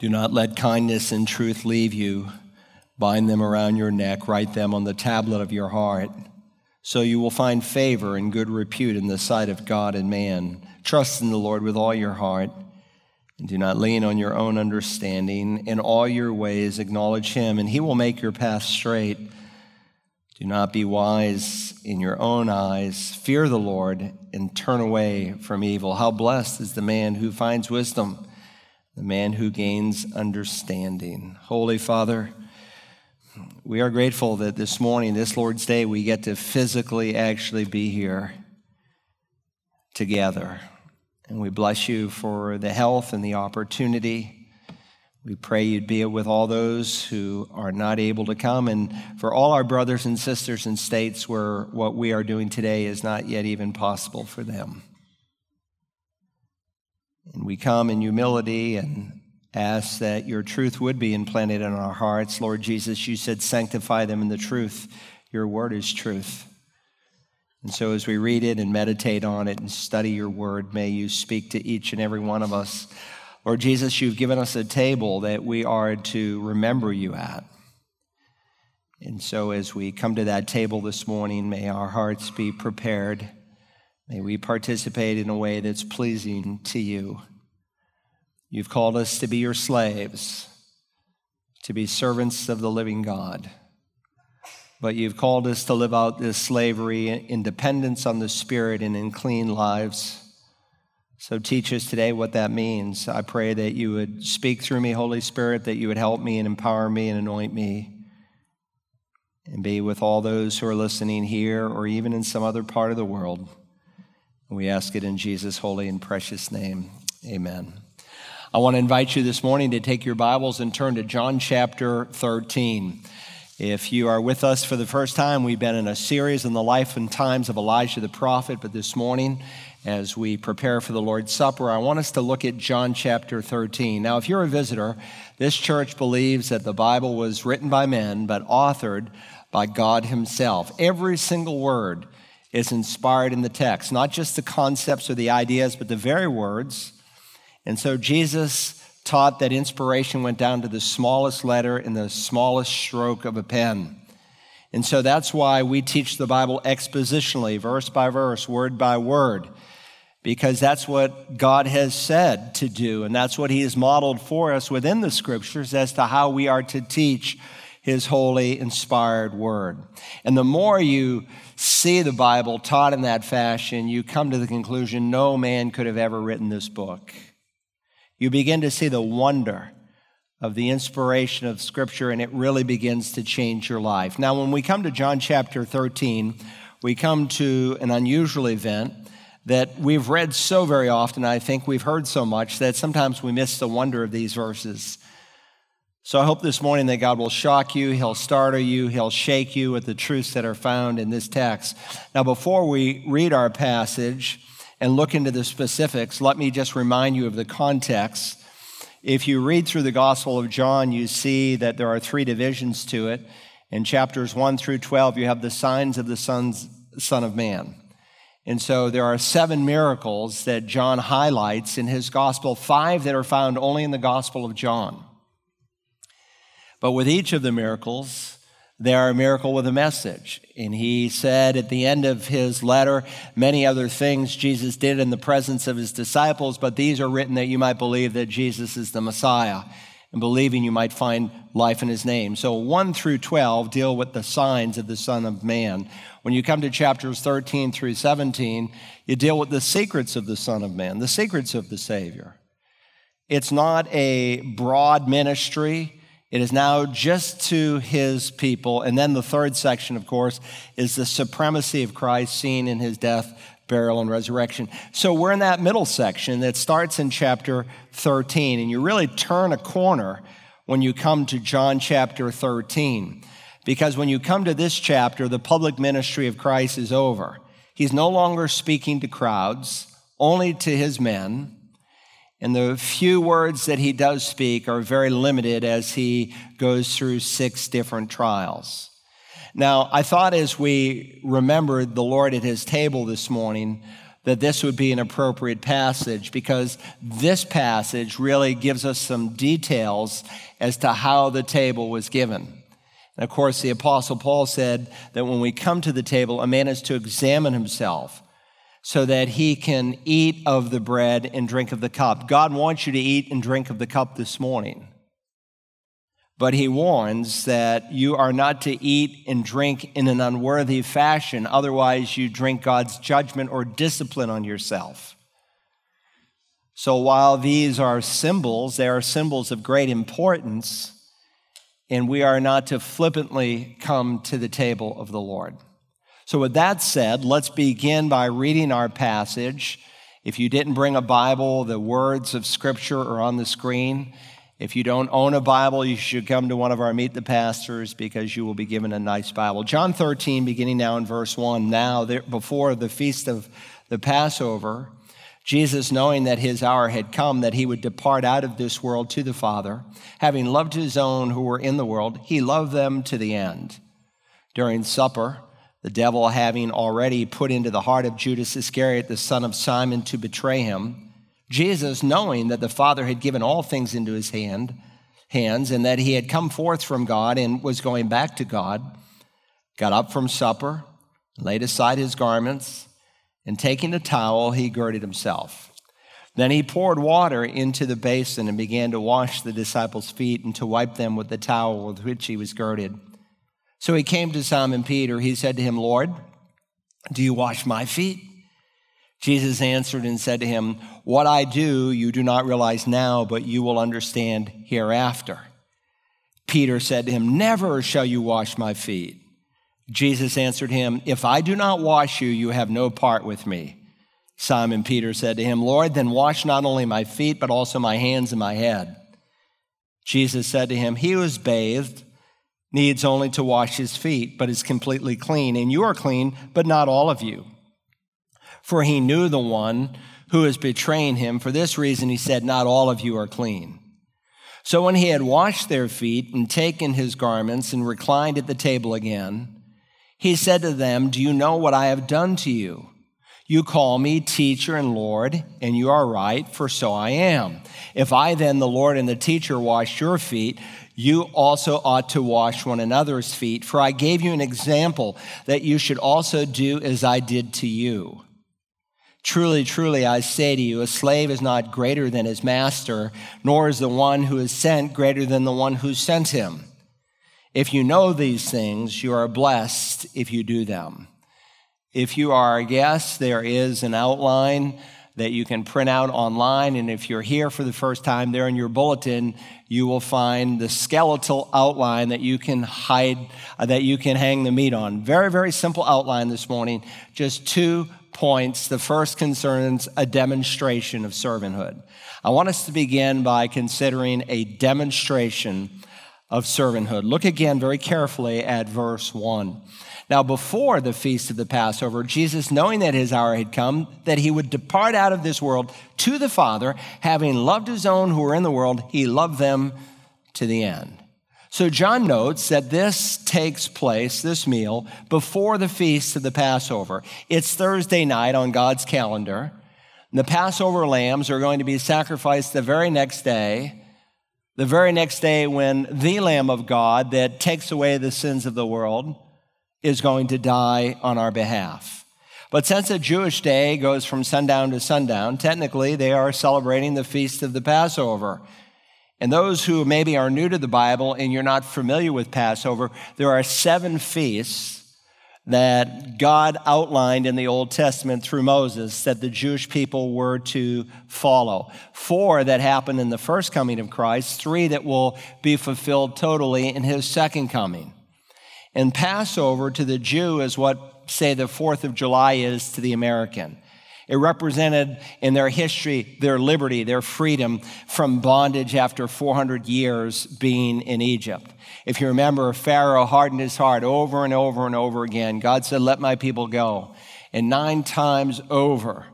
Do not let kindness and truth leave you. Bind them around your neck, write them on the tablet of your heart, so you will find favor and good repute in the sight of God and man. Trust in the Lord with all your heart, and do not lean on your own understanding. In all your ways, acknowledge Him, and He will make your path straight. Do not be wise in your own eyes. Fear the Lord and turn away from evil. How blessed is the man who finds wisdom the man who gains understanding. Holy Father, we are grateful that this morning, this Lord's Day, we get to physically actually be here together. And we bless you for the health and the opportunity. We pray you'd be with all those who are not able to come, and for all our brothers and sisters in states where what we are doing today is not yet even possible for them. And we come in humility and ask that your truth would be implanted in our hearts. Lord Jesus, you said, sanctify them in the truth. Your word is truth. And so, as we read it and meditate on it and study your word, may you speak to each and every one of us. Lord Jesus, you've given us a table that we are to remember you at. And so, as we come to that table this morning, may our hearts be prepared May we participate in a way that's pleasing to you. You've called us to be your slaves, to be servants of the living God. But you've called us to live out this slavery in dependence on the Spirit and in clean lives. So teach us today what that means. I pray that you would speak through me, Holy Spirit, that you would help me and empower me and anoint me. And be with all those who are listening here or even in some other part of the world. We ask it in Jesus' holy and precious name. Amen. I want to invite you this morning to take your Bibles and turn to John chapter 13. If you are with us for the first time, we've been in a series on the life and times of Elijah the prophet, but this morning, as we prepare for the Lord's Supper, I want us to look at John chapter 13. Now, if you're a visitor, this church believes that the Bible was written by men, but authored by God Himself. Every single word is inspired in the text, not just the concepts or the ideas, but the very words. And so Jesus taught that inspiration went down to the smallest letter in the smallest stroke of a pen. And so that's why we teach the Bible expositionally, verse by verse, word by word, because that's what God has said to do. And that's what He has modeled for us within the scriptures as to how we are to teach His holy, inspired word. And the more you see the Bible taught in that fashion, you come to the conclusion no man could have ever written this book. You begin to see the wonder of the inspiration of Scripture, and it really begins to change your life. Now, when we come to John chapter 13, we come to an unusual event that we've read so very often, I think we've heard so much that sometimes we miss the wonder of these verses. So I hope this morning that God will shock you, He'll startle you, He'll shake you with the truths that are found in this text. Now, before we read our passage and look into the specifics, let me just remind you of the context. If you read through the Gospel of John, you see that there are three divisions to it. In chapters 1 through 12, you have the signs of the Son's, Son of Man. And so there are seven miracles that John highlights in his Gospel, five that are found only in the Gospel of John. But with each of the miracles, they are a miracle with a message. And he said at the end of his letter, many other things Jesus did in the presence of his disciples, but these are written that you might believe that Jesus is the Messiah. And believing you might find life in his name. So 1 through 12 deal with the signs of the Son of Man. When you come to chapters 13 through 17, you deal with the secrets of the Son of Man, the secrets of the Savior. It's not a broad ministry. It is now just to his people. And then the third section, of course, is the supremacy of Christ seen in his death, burial, and resurrection. So we're in that middle section that starts in chapter 13. And you really turn a corner when you come to John chapter 13. Because when you come to this chapter, the public ministry of Christ is over. He's no longer speaking to crowds, only to his men. And the few words that he does speak are very limited as he goes through six different trials. Now, I thought as we remembered the Lord at his table this morning, that this would be an appropriate passage because this passage really gives us some details as to how the table was given. And of course, the Apostle Paul said that when we come to the table, a man is to examine himself so that he can eat of the bread and drink of the cup. God wants you to eat and drink of the cup this morning. But he warns that you are not to eat and drink in an unworthy fashion, otherwise, you drink God's judgment or discipline on yourself. So, while these are symbols, they are symbols of great importance, and we are not to flippantly come to the table of the Lord. So, with that said, let's begin by reading our passage. If you didn't bring a Bible, the words of Scripture are on the screen. If you don't own a Bible, you should come to one of our Meet the Pastors because you will be given a nice Bible. John 13, beginning now in verse 1. Now, there, before the feast of the Passover, Jesus, knowing that his hour had come, that he would depart out of this world to the Father, having loved his own who were in the world, he loved them to the end. During supper, the devil having already put into the heart of Judas Iscariot, the son of Simon, to betray him, Jesus, knowing that the Father had given all things into his hand, hands and that he had come forth from God and was going back to God, got up from supper, laid aside his garments, and taking a towel, he girded himself. Then he poured water into the basin and began to wash the disciples' feet and to wipe them with the towel with which he was girded. So he came to Simon Peter. He said to him, Lord, do you wash my feet? Jesus answered and said to him, What I do you do not realize now, but you will understand hereafter. Peter said to him, Never shall you wash my feet. Jesus answered him, If I do not wash you, you have no part with me. Simon Peter said to him, Lord, then wash not only my feet, but also my hands and my head. Jesus said to him, He who is bathed needs only to wash his feet, but is completely clean. And you are clean, but not all of you for he knew the one who was betraying him. For this reason, he said, Not all of you are clean. So when he had washed their feet and taken his garments and reclined at the table again, he said to them, Do you know what I have done to you? You call me teacher and Lord, and you are right, for so I am. If I then, the Lord and the teacher, wash your feet, you also ought to wash one another's feet. For I gave you an example that you should also do as I did to you. Truly, truly, I say to you, a slave is not greater than his master, nor is the one who is sent greater than the one who sent him. If you know these things, you are blessed if you do them. If you are a guest, there is an outline that you can print out online. And if you're here for the first time, there in your bulletin, you will find the skeletal outline that you can hide, uh, that you can hang the meat on. Very, very simple outline this morning. Just two points. The first concerns a demonstration of servanthood. I want us to begin by considering a demonstration of servanthood. Look again very carefully at verse 1. Now, before the feast of the Passover, Jesus, knowing that his hour had come, that he would depart out of this world to the Father, having loved his own who were in the world, he loved them to the end. So John notes that this takes place, this meal, before the feast of the Passover. It's Thursday night on God's calendar. The Passover lambs are going to be sacrificed the very next day, the very next day when the Lamb of God that takes away the sins of the world is going to die on our behalf. But since a Jewish day goes from sundown to sundown, technically they are celebrating the feast of the Passover. And those who maybe are new to the Bible and you're not familiar with Passover, there are seven feasts that God outlined in the Old Testament through Moses that the Jewish people were to follow. Four that happened in the first coming of Christ, three that will be fulfilled totally in his second coming. And Passover to the Jew is what, say, the 4th of July is to the American. It represented in their history their liberty, their freedom from bondage after 400 years being in Egypt. If you remember, Pharaoh hardened his heart over and over and over again. God said, Let my people go. And nine times over,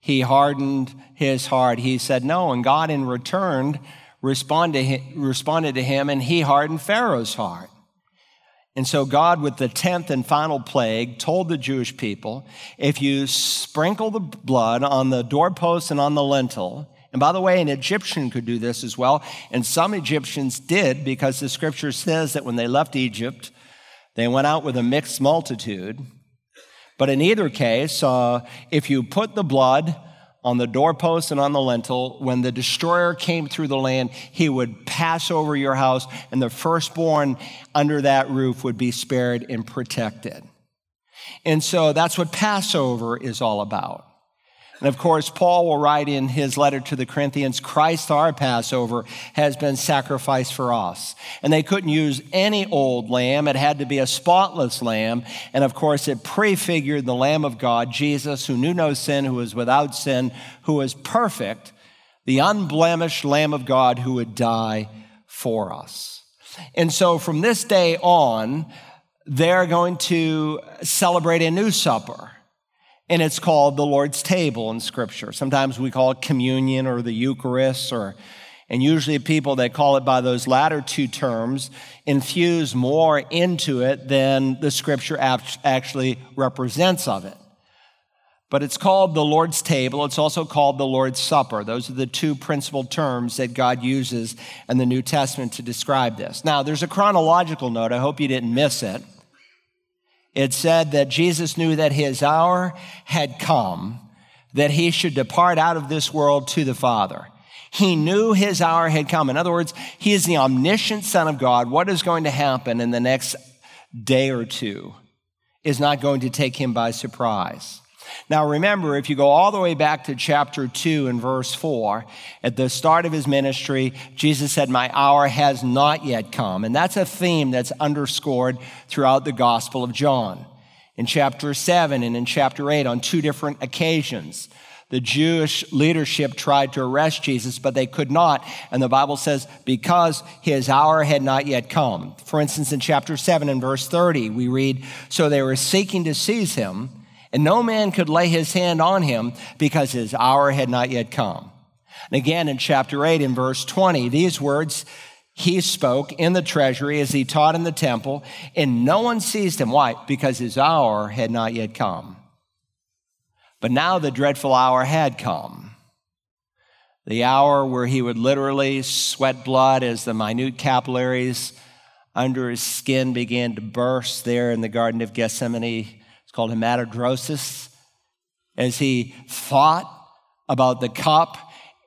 he hardened his heart. He said no, and God in return responded to him, and he hardened Pharaoh's heart. And so God, with the tenth and final plague, told the Jewish people, if you sprinkle the blood on the doorpost and on the lintel, and by the way, an Egyptian could do this as well, and some Egyptians did because the scripture says that when they left Egypt, they went out with a mixed multitude. But in either case, uh, if you put the blood on the doorpost and on the lintel, when the destroyer came through the land, he would pass over your house, and the firstborn under that roof would be spared and protected. And so that's what Passover is all about. And of course, Paul will write in his letter to the Corinthians Christ, our Passover, has been sacrificed for us. And they couldn't use any old lamb, it had to be a spotless lamb. And of course, it prefigured the Lamb of God, Jesus, who knew no sin, who was without sin, who was perfect, the unblemished Lamb of God who would die for us. And so from this day on, they're going to celebrate a new supper and it's called the Lord's table in Scripture. Sometimes we call it communion or the Eucharist, or, and usually people that call it by those latter two terms infuse more into it than the Scripture actually represents of it. But it's called the Lord's table. It's also called the Lord's supper. Those are the two principal terms that God uses in the New Testament to describe this. Now, there's a chronological note. I hope you didn't miss it it said that Jesus knew that his hour had come, that he should depart out of this world to the Father. He knew his hour had come. In other words, he is the omniscient Son of God. What is going to happen in the next day or two is not going to take him by surprise. Now, remember, if you go all the way back to chapter 2 and verse 4, at the start of his ministry, Jesus said, My hour has not yet come. And that's a theme that's underscored throughout the Gospel of John. In chapter 7 and in chapter 8, on two different occasions, the Jewish leadership tried to arrest Jesus, but they could not. And the Bible says, because his hour had not yet come. For instance, in chapter 7 and verse 30, we read, So they were seeking to seize him and no man could lay his hand on him because his hour had not yet come. And again in chapter 8 in verse 20, these words he spoke in the treasury as he taught in the temple, and no one seized him. Why? Because his hour had not yet come. But now the dreadful hour had come. The hour where he would literally sweat blood as the minute capillaries under his skin began to burst there in the Garden of Gethsemane called hematidrosis, as he thought about the cup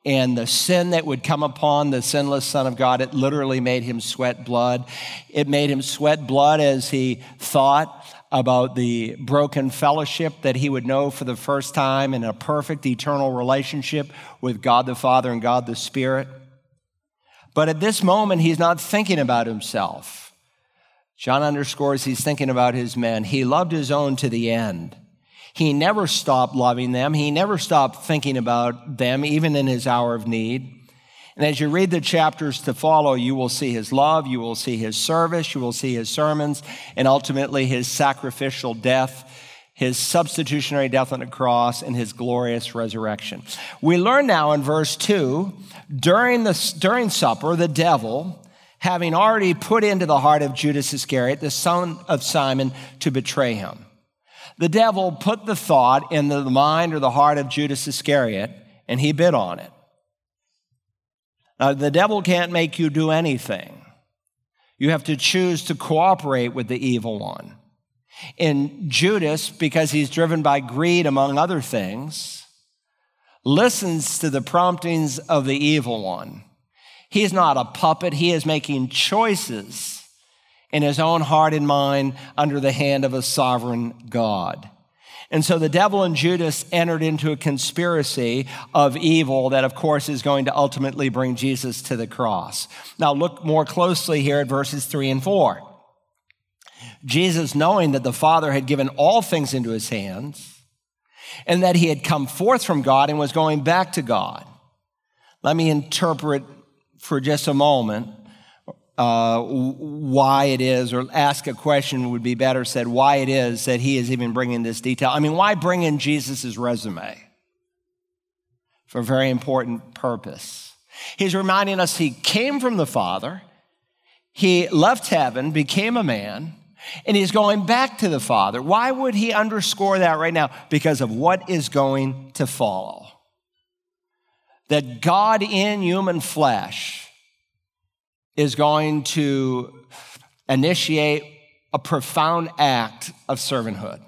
and the sin that would come upon the sinless Son of God. It literally made him sweat blood. It made him sweat blood as he thought about the broken fellowship that he would know for the first time in a perfect eternal relationship with God the Father and God the Spirit. But at this moment, he's not thinking about himself. John underscores he's thinking about his men. He loved his own to the end. He never stopped loving them. He never stopped thinking about them, even in his hour of need. And as you read the chapters to follow, you will see his love, you will see his service, you will see his sermons, and ultimately his sacrificial death, his substitutionary death on the cross, and his glorious resurrection. We learn now in verse 2 during, the, during supper, the devil, having already put into the heart of Judas Iscariot, the son of Simon, to betray him. The devil put the thought in the mind or the heart of Judas Iscariot, and he bid on it. Now, the devil can't make you do anything. You have to choose to cooperate with the evil one. In Judas, because he's driven by greed, among other things, listens to the promptings of the evil one He's not a puppet. He is making choices in his own heart and mind under the hand of a sovereign God. And so the devil and Judas entered into a conspiracy of evil that, of course, is going to ultimately bring Jesus to the cross. Now, look more closely here at verses three and four. Jesus, knowing that the Father had given all things into his hands and that he had come forth from God and was going back to God. Let me interpret for just a moment uh, why it is, or ask a question would be better said, why it is that he is even bringing this detail. I mean, why bring in Jesus' resume? For a very important purpose. He's reminding us he came from the Father, he left heaven, became a man, And he's going back to the Father. Why would he underscore that right now? Because of what is going to follow. That God in human flesh is going to initiate a profound act of servanthood.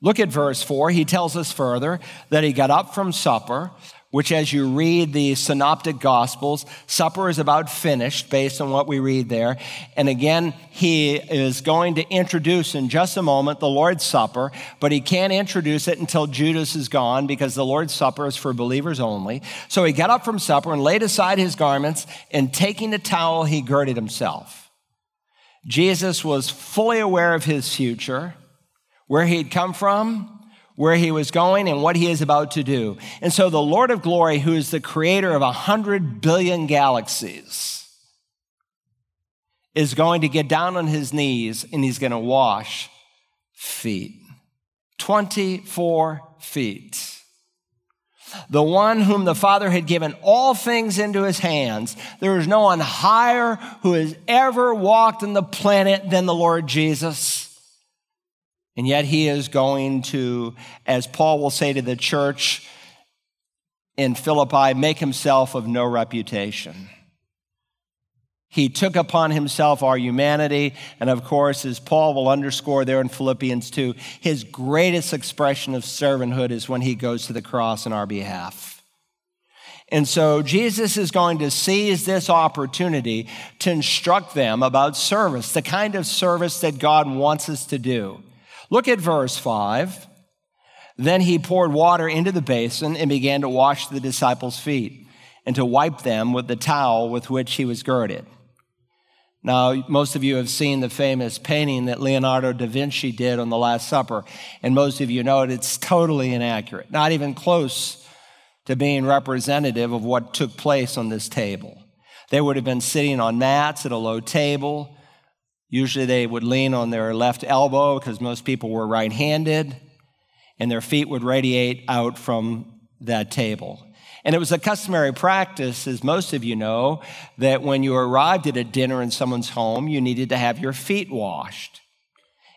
Look at verse 4. He tells us further that he got up from supper, which, as you read the synoptic gospels, supper is about finished based on what we read there. And again, he is going to introduce in just a moment the Lord's Supper, but he can't introduce it until Judas is gone because the Lord's Supper is for believers only. So he got up from supper and laid aside his garments, and taking a towel, he girded himself. Jesus was fully aware of his future where he'd come from, where he was going, and what he is about to do. And so the Lord of glory, who is the creator of a hundred billion galaxies, is going to get down on his knees and he's going to wash feet. 24 feet. The one whom the Father had given all things into his hands. There is no one higher who has ever walked on the planet than the Lord Jesus. And yet he is going to, as Paul will say to the church in Philippi, make himself of no reputation. He took upon himself our humanity. And of course, as Paul will underscore there in Philippians 2, his greatest expression of servanthood is when he goes to the cross in our behalf. And so Jesus is going to seize this opportunity to instruct them about service, the kind of service that God wants us to do. Look at verse 5. Then he poured water into the basin and began to wash the disciples' feet and to wipe them with the towel with which he was girded. Now, most of you have seen the famous painting that Leonardo da Vinci did on the Last Supper, and most of you know it, it's totally inaccurate, not even close to being representative of what took place on this table. They would have been sitting on mats at a low table. Usually they would lean on their left elbow because most people were right handed, and their feet would radiate out from that table. And it was a customary practice, as most of you know, that when you arrived at a dinner in someone's home, you needed to have your feet washed.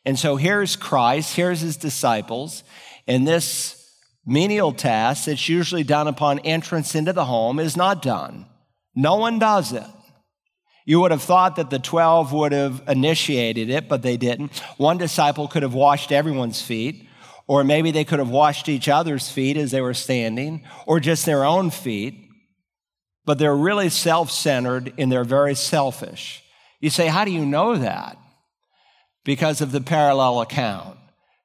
And so here's Christ, here's his disciples, and this menial task that's usually done upon entrance into the home is not done. No one does it. You would have thought that the 12 would have initiated it, but they didn't. One disciple could have washed everyone's feet, or maybe they could have washed each other's feet as they were standing, or just their own feet. But they're really self centered and they're very selfish. You say, How do you know that? Because of the parallel account.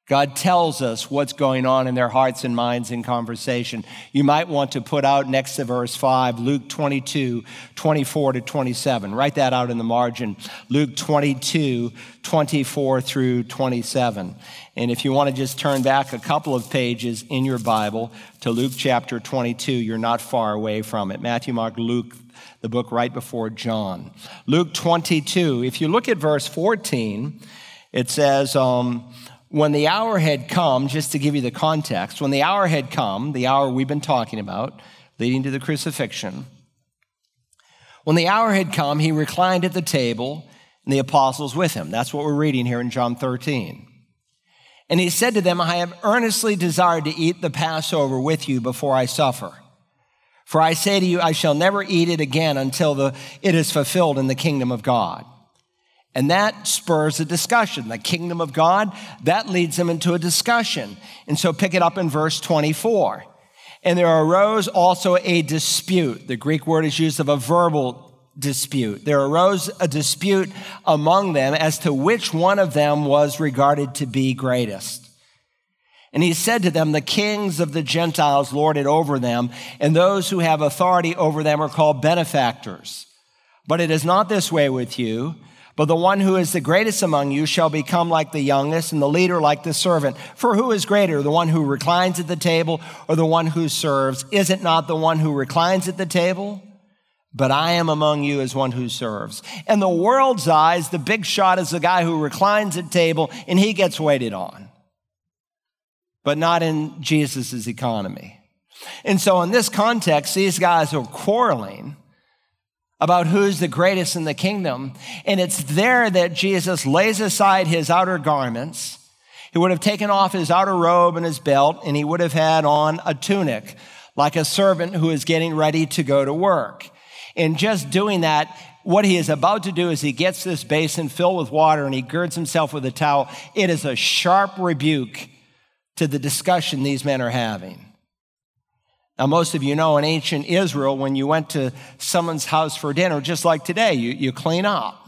God tells us what's going on in their hearts and minds in conversation. You might want to put out next to verse 5, Luke 22, 24 to 27. Write that out in the margin. Luke 22, 24 through 27. And if you want to just turn back a couple of pages in your Bible to Luke chapter 22, you're not far away from it. Matthew, Mark, Luke, the book right before John. Luke 22, if you look at verse 14, it says, um, when the hour had come, just to give you the context, when the hour had come, the hour we've been talking about, leading to the crucifixion, when the hour had come, he reclined at the table and the apostles with him. That's what we're reading here in John 13. And he said to them, I have earnestly desired to eat the Passover with you before I suffer. For I say to you, I shall never eat it again until the, it is fulfilled in the kingdom of God. And that spurs a discussion. The kingdom of God, that leads them into a discussion. And so pick it up in verse 24. And there arose also a dispute. The Greek word is used of a verbal dispute. There arose a dispute among them as to which one of them was regarded to be greatest. And he said to them, The kings of the Gentiles lord it over them, and those who have authority over them are called benefactors. But it is not this way with you. But the one who is the greatest among you shall become like the youngest, and the leader like the servant. For who is greater, the one who reclines at the table or the one who serves? Is it not the one who reclines at the table? But I am among you as one who serves. In the world's eyes, the big shot is the guy who reclines at table and he gets waited on. But not in Jesus' economy. And so in this context, these guys are quarreling about who's the greatest in the kingdom. And it's there that Jesus lays aside his outer garments. He would have taken off his outer robe and his belt, and he would have had on a tunic, like a servant who is getting ready to go to work. In just doing that, what he is about to do is he gets this basin filled with water and he girds himself with a towel. It is a sharp rebuke to the discussion these men are having. Now, most of you know in ancient Israel, when you went to someone's house for dinner, just like today, you, you clean up.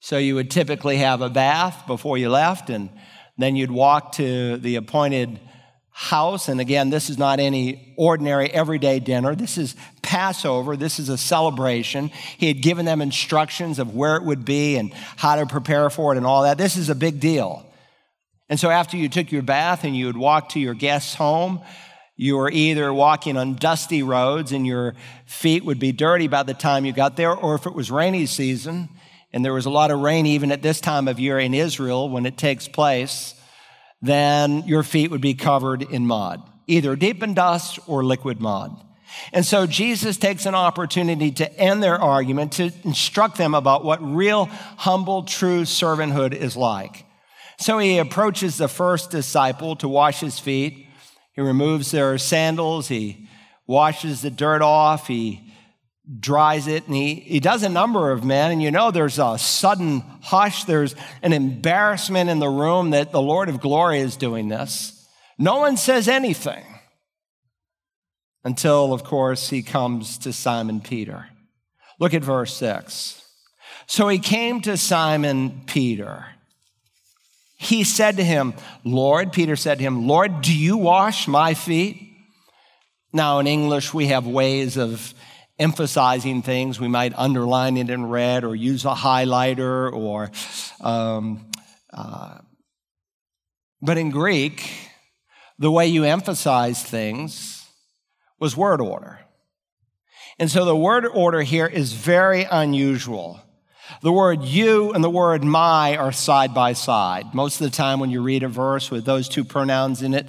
So you would typically have a bath before you left, and then you'd walk to the appointed house. And again, this is not any ordinary everyday dinner. This is Passover. This is a celebration. He had given them instructions of where it would be and how to prepare for it and all that. This is a big deal. And so after you took your bath and you would walk to your guest's home, you were either walking on dusty roads and your feet would be dirty by the time you got there, or if it was rainy season, and there was a lot of rain even at this time of year in Israel when it takes place, then your feet would be covered in mud, either deep in dust or liquid mud. And so Jesus takes an opportunity to end their argument, to instruct them about what real, humble, true servanthood is like. So he approaches the first disciple to wash his feet. He removes their sandals, he washes the dirt off, he dries it, and he, he does a number of men. And you know, there's a sudden hush, there's an embarrassment in the room that the Lord of glory is doing this. No one says anything until, of course, he comes to Simon Peter. Look at verse 6. So he came to Simon Peter he said to him, Lord, Peter said to him, Lord, do you wash my feet? Now, in English, we have ways of emphasizing things. We might underline it in red or use a highlighter or, um, uh, but in Greek, the way you emphasize things was word order. And so the word order here is very unusual. The word you and the word my are side by side. Most of the time, when you read a verse with those two pronouns in it,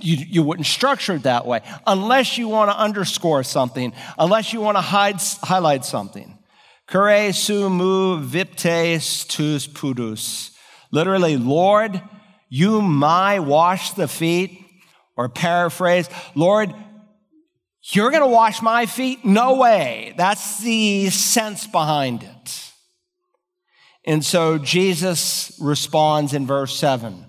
you, you wouldn't structure it that way unless you want to underscore something, unless you want to hide, highlight something. Kure su mu viptes tus pudus. Literally, Lord, you my wash the feet, or paraphrase, Lord, you're going to wash my feet? No way. That's the sense behind it. And so Jesus responds in verse 7.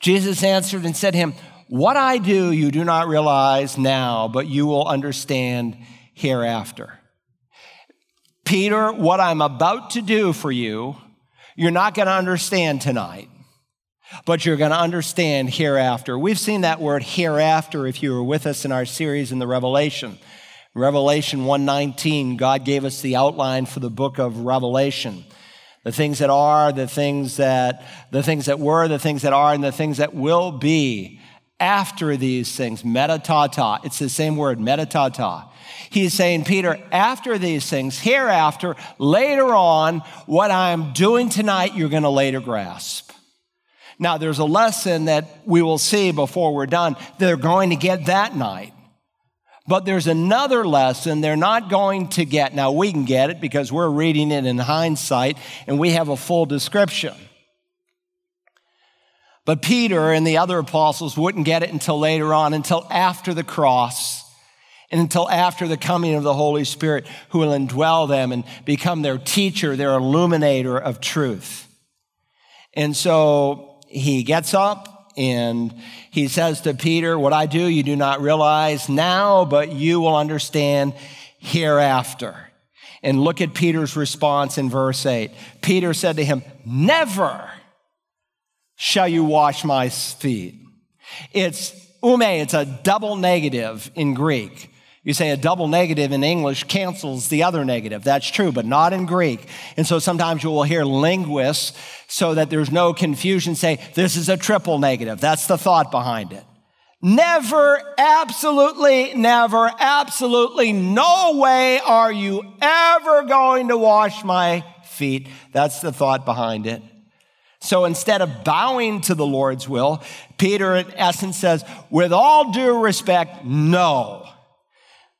Jesus answered and said to him, What I do you do not realize now, but you will understand hereafter. Peter, what I'm about to do for you, you're not going to understand tonight, but you're going to understand hereafter. We've seen that word hereafter if you were with us in our series in the Revelation. Revelation 119, God gave us the outline for the book of Revelation the things that are, the things that, the things that were, the things that are, and the things that will be after these things. Metatata. It's the same word, metatata. He's saying, Peter, after these things, hereafter, later on, what I'm doing tonight, you're going to later grasp. Now, there's a lesson that we will see before we're done. They're going to get that night. But there's another lesson they're not going to get. Now, we can get it because we're reading it in hindsight and we have a full description. But Peter and the other apostles wouldn't get it until later on, until after the cross, and until after the coming of the Holy Spirit, who will indwell them and become their teacher, their illuminator of truth. And so he gets up and he says to Peter, What I do, you do not realize now, but you will understand hereafter. And look at Peter's response in verse 8. Peter said to him, Never shall you wash my feet. It's ume, it's a double negative in Greek. You say a double negative in English cancels the other negative. That's true, but not in Greek. And so sometimes you will hear linguists, so that there's no confusion, say, this is a triple negative. That's the thought behind it. Never, absolutely never, absolutely no way are you ever going to wash my feet. That's the thought behind it. So instead of bowing to the Lord's will, Peter in essence says, with all due respect, no.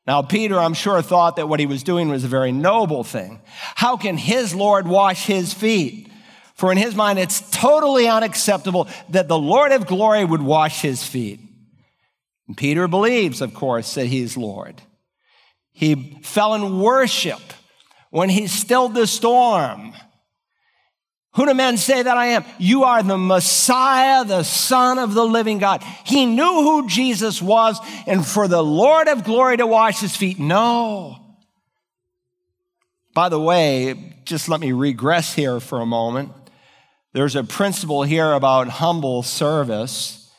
Now, Peter, I'm sure, thought that what he was doing was a very noble thing. How can his Lord wash his feet? For in his mind, it's totally unacceptable that the Lord of glory would wash his feet. And Peter believes, of course, that he's Lord. He fell in worship when he stilled the storm. Who do men say that I am? You are the Messiah, the Son of the living God. He knew who Jesus was, and for the Lord of glory to wash his feet, no. By the way, just let me regress here for a moment. There's a principle here about humble service.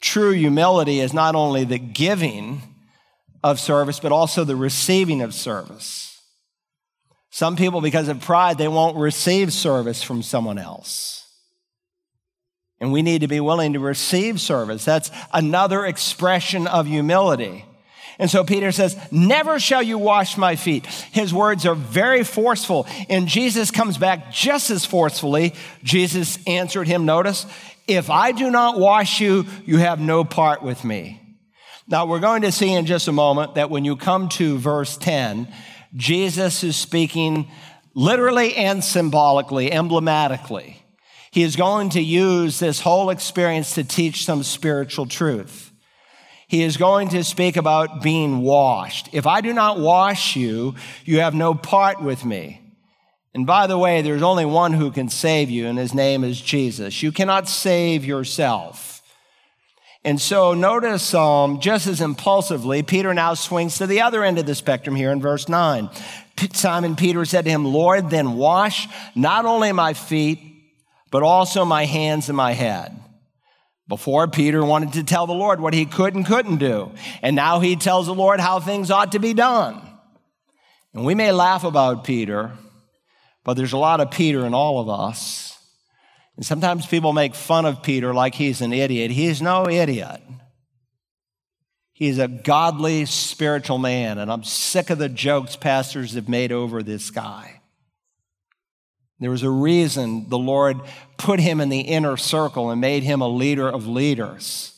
True humility is not only the giving of service, but also the receiving of service. Some people, because of pride, they won't receive service from someone else. And we need to be willing to receive service. That's another expression of humility. And so Peter says, Never shall you wash my feet. His words are very forceful. And Jesus comes back just as forcefully. Jesus answered him, notice, If I do not wash you, you have no part with me. Now, we're going to see in just a moment that when you come to verse 10, Jesus is speaking literally and symbolically, emblematically. He is going to use this whole experience to teach some spiritual truth. He is going to speak about being washed. If I do not wash you, you have no part with me. And by the way, there's only one who can save you, and his name is Jesus. You cannot save yourself. And so notice, um, just as impulsively, Peter now swings to the other end of the spectrum here in verse 9. Simon Peter said to him, Lord, then wash not only my feet, but also my hands and my head. Before, Peter wanted to tell the Lord what he could and couldn't do. And now he tells the Lord how things ought to be done. And we may laugh about Peter, but there's a lot of Peter in all of us. And sometimes people make fun of Peter like he's an idiot. He's no idiot. He's a godly spiritual man, and I'm sick of the jokes pastors have made over this guy. There was a reason the Lord put him in the inner circle and made him a leader of leaders.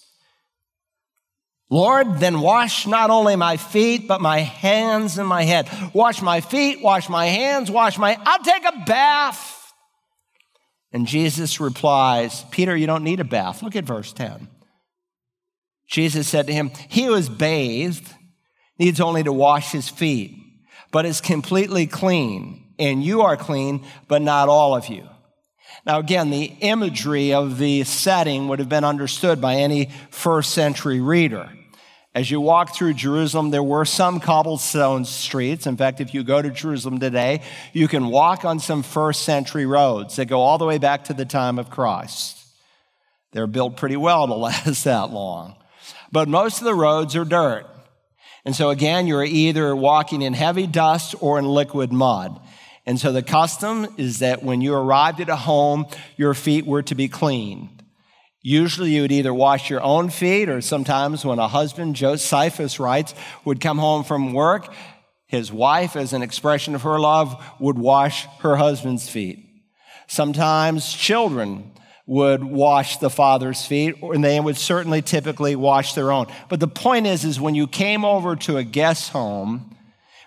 Lord, then wash not only my feet, but my hands and my head. Wash my feet, wash my hands, wash my, I'll take a bath. And Jesus replies, Peter, you don't need a bath. Look at verse 10. Jesus said to him, He who is bathed needs only to wash his feet, but is completely clean. And you are clean, but not all of you. Now, again, the imagery of the setting would have been understood by any first century reader. As you walk through Jerusalem, there were some cobblestone streets. In fact, if you go to Jerusalem today, you can walk on some first century roads that go all the way back to the time of Christ. They're built pretty well to last that long. But most of the roads are dirt. And so, again, you're either walking in heavy dust or in liquid mud. And so, the custom is that when you arrived at a home, your feet were to be clean. Usually you would either wash your own feet, or sometimes when a husband, Josephus writes, would come home from work, his wife, as an expression of her love, would wash her husband's feet. Sometimes children would wash the father's feet, and they would certainly typically wash their own. But the point is, is when you came over to a guest home,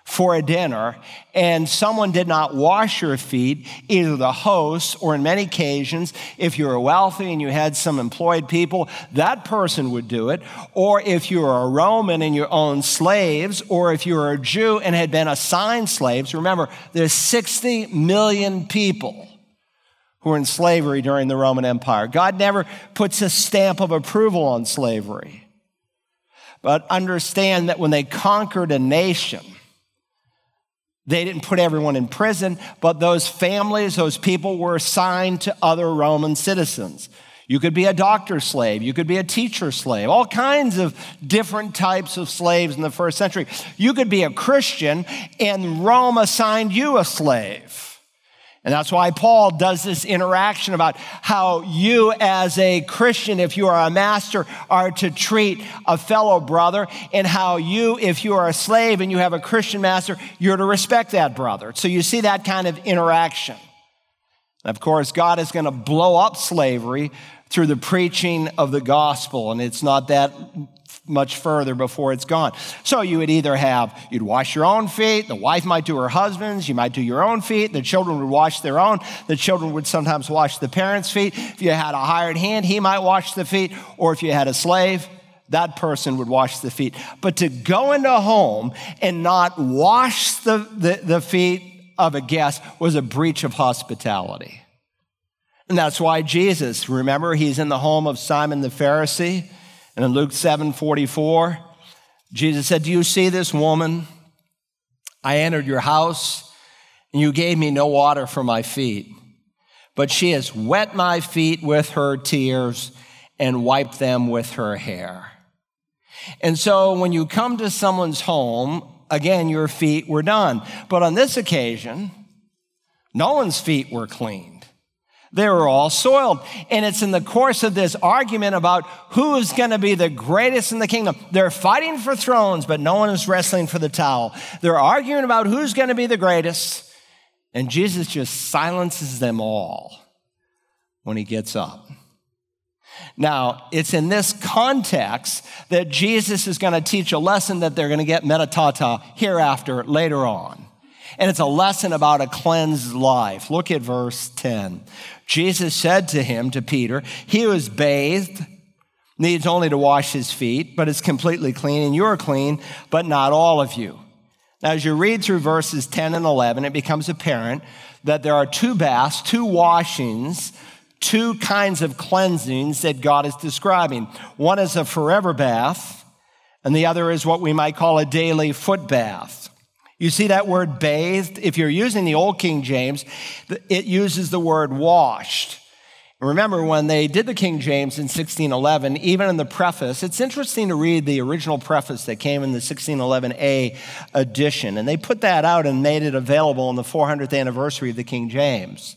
for a dinner and someone did not wash your feet, either the host or in many occasions, if you were wealthy and you had some employed people, that person would do it. Or if you were a Roman and you owned slaves, or if you were a Jew and had been assigned slaves, remember, there's 60 million people who were in slavery during the Roman Empire. God never puts a stamp of approval on slavery. But understand that when they conquered a nation, they didn't put everyone in prison, but those families, those people were assigned to other Roman citizens. You could be a doctor slave, you could be a teacher slave, all kinds of different types of slaves in the first century. You could be a Christian, and Rome assigned you a slave. And that's why Paul does this interaction about how you, as a Christian, if you are a master, are to treat a fellow brother, and how you, if you are a slave and you have a Christian master, you're to respect that brother. So you see that kind of interaction. Of course, God is going to blow up slavery through the preaching of the gospel, and it's not that much further before it's gone. So you would either have, you'd wash your own feet, the wife might do her husband's, you might do your own feet, the children would wash their own, the children would sometimes wash the parents' feet. If you had a hired hand, he might wash the feet, or if you had a slave, that person would wash the feet. But to go into a home and not wash the, the, the feet of a guest was a breach of hospitality. And that's why Jesus, remember, he's in the home of Simon the Pharisee. And in Luke 7 44, Jesus said, Do you see this woman? I entered your house, and you gave me no water for my feet, but she has wet my feet with her tears and wiped them with her hair. And so when you come to someone's home, again, your feet were done. But on this occasion, no one's feet were clean. They were all soiled. And it's in the course of this argument about who is going to be the greatest in the kingdom. They're fighting for thrones, but no one is wrestling for the towel. They're arguing about who's going to be the greatest. And Jesus just silences them all when he gets up. Now, it's in this context that Jesus is going to teach a lesson that they're going to get meta tauta hereafter, later on. And it's a lesson about a cleansed life. Look at verse 10. Jesus said to him, to Peter, He who is bathed needs only to wash his feet, but is completely clean, and you're clean, but not all of you. Now, as you read through verses 10 and 11, it becomes apparent that there are two baths, two washings, two kinds of cleansings that God is describing. One is a forever bath, and the other is what we might call a daily foot bath. You see that word bathed? If you're using the Old King James, it uses the word washed. Remember, when they did the King James in 1611, even in the preface, it's interesting to read the original preface that came in the 1611A edition. And they put that out and made it available on the 400th anniversary of the King James.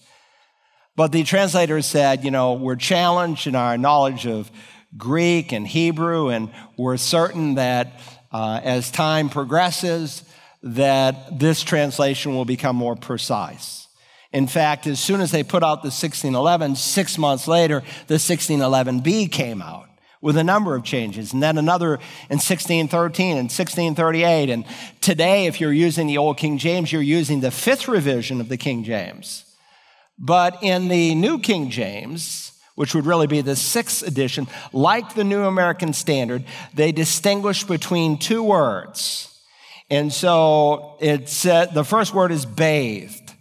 But the translators said, you know, we're challenged in our knowledge of Greek and Hebrew, and we're certain that uh, as time progresses, that this translation will become more precise. In fact, as soon as they put out the 1611, six months later, the 1611b came out with a number of changes, and then another in 1613 and 1638. And today, if you're using the Old King James, you're using the fifth revision of the King James. But in the New King James, which would really be the sixth edition, like the New American Standard, they distinguish between two words and so it's, uh, the first word is bathed,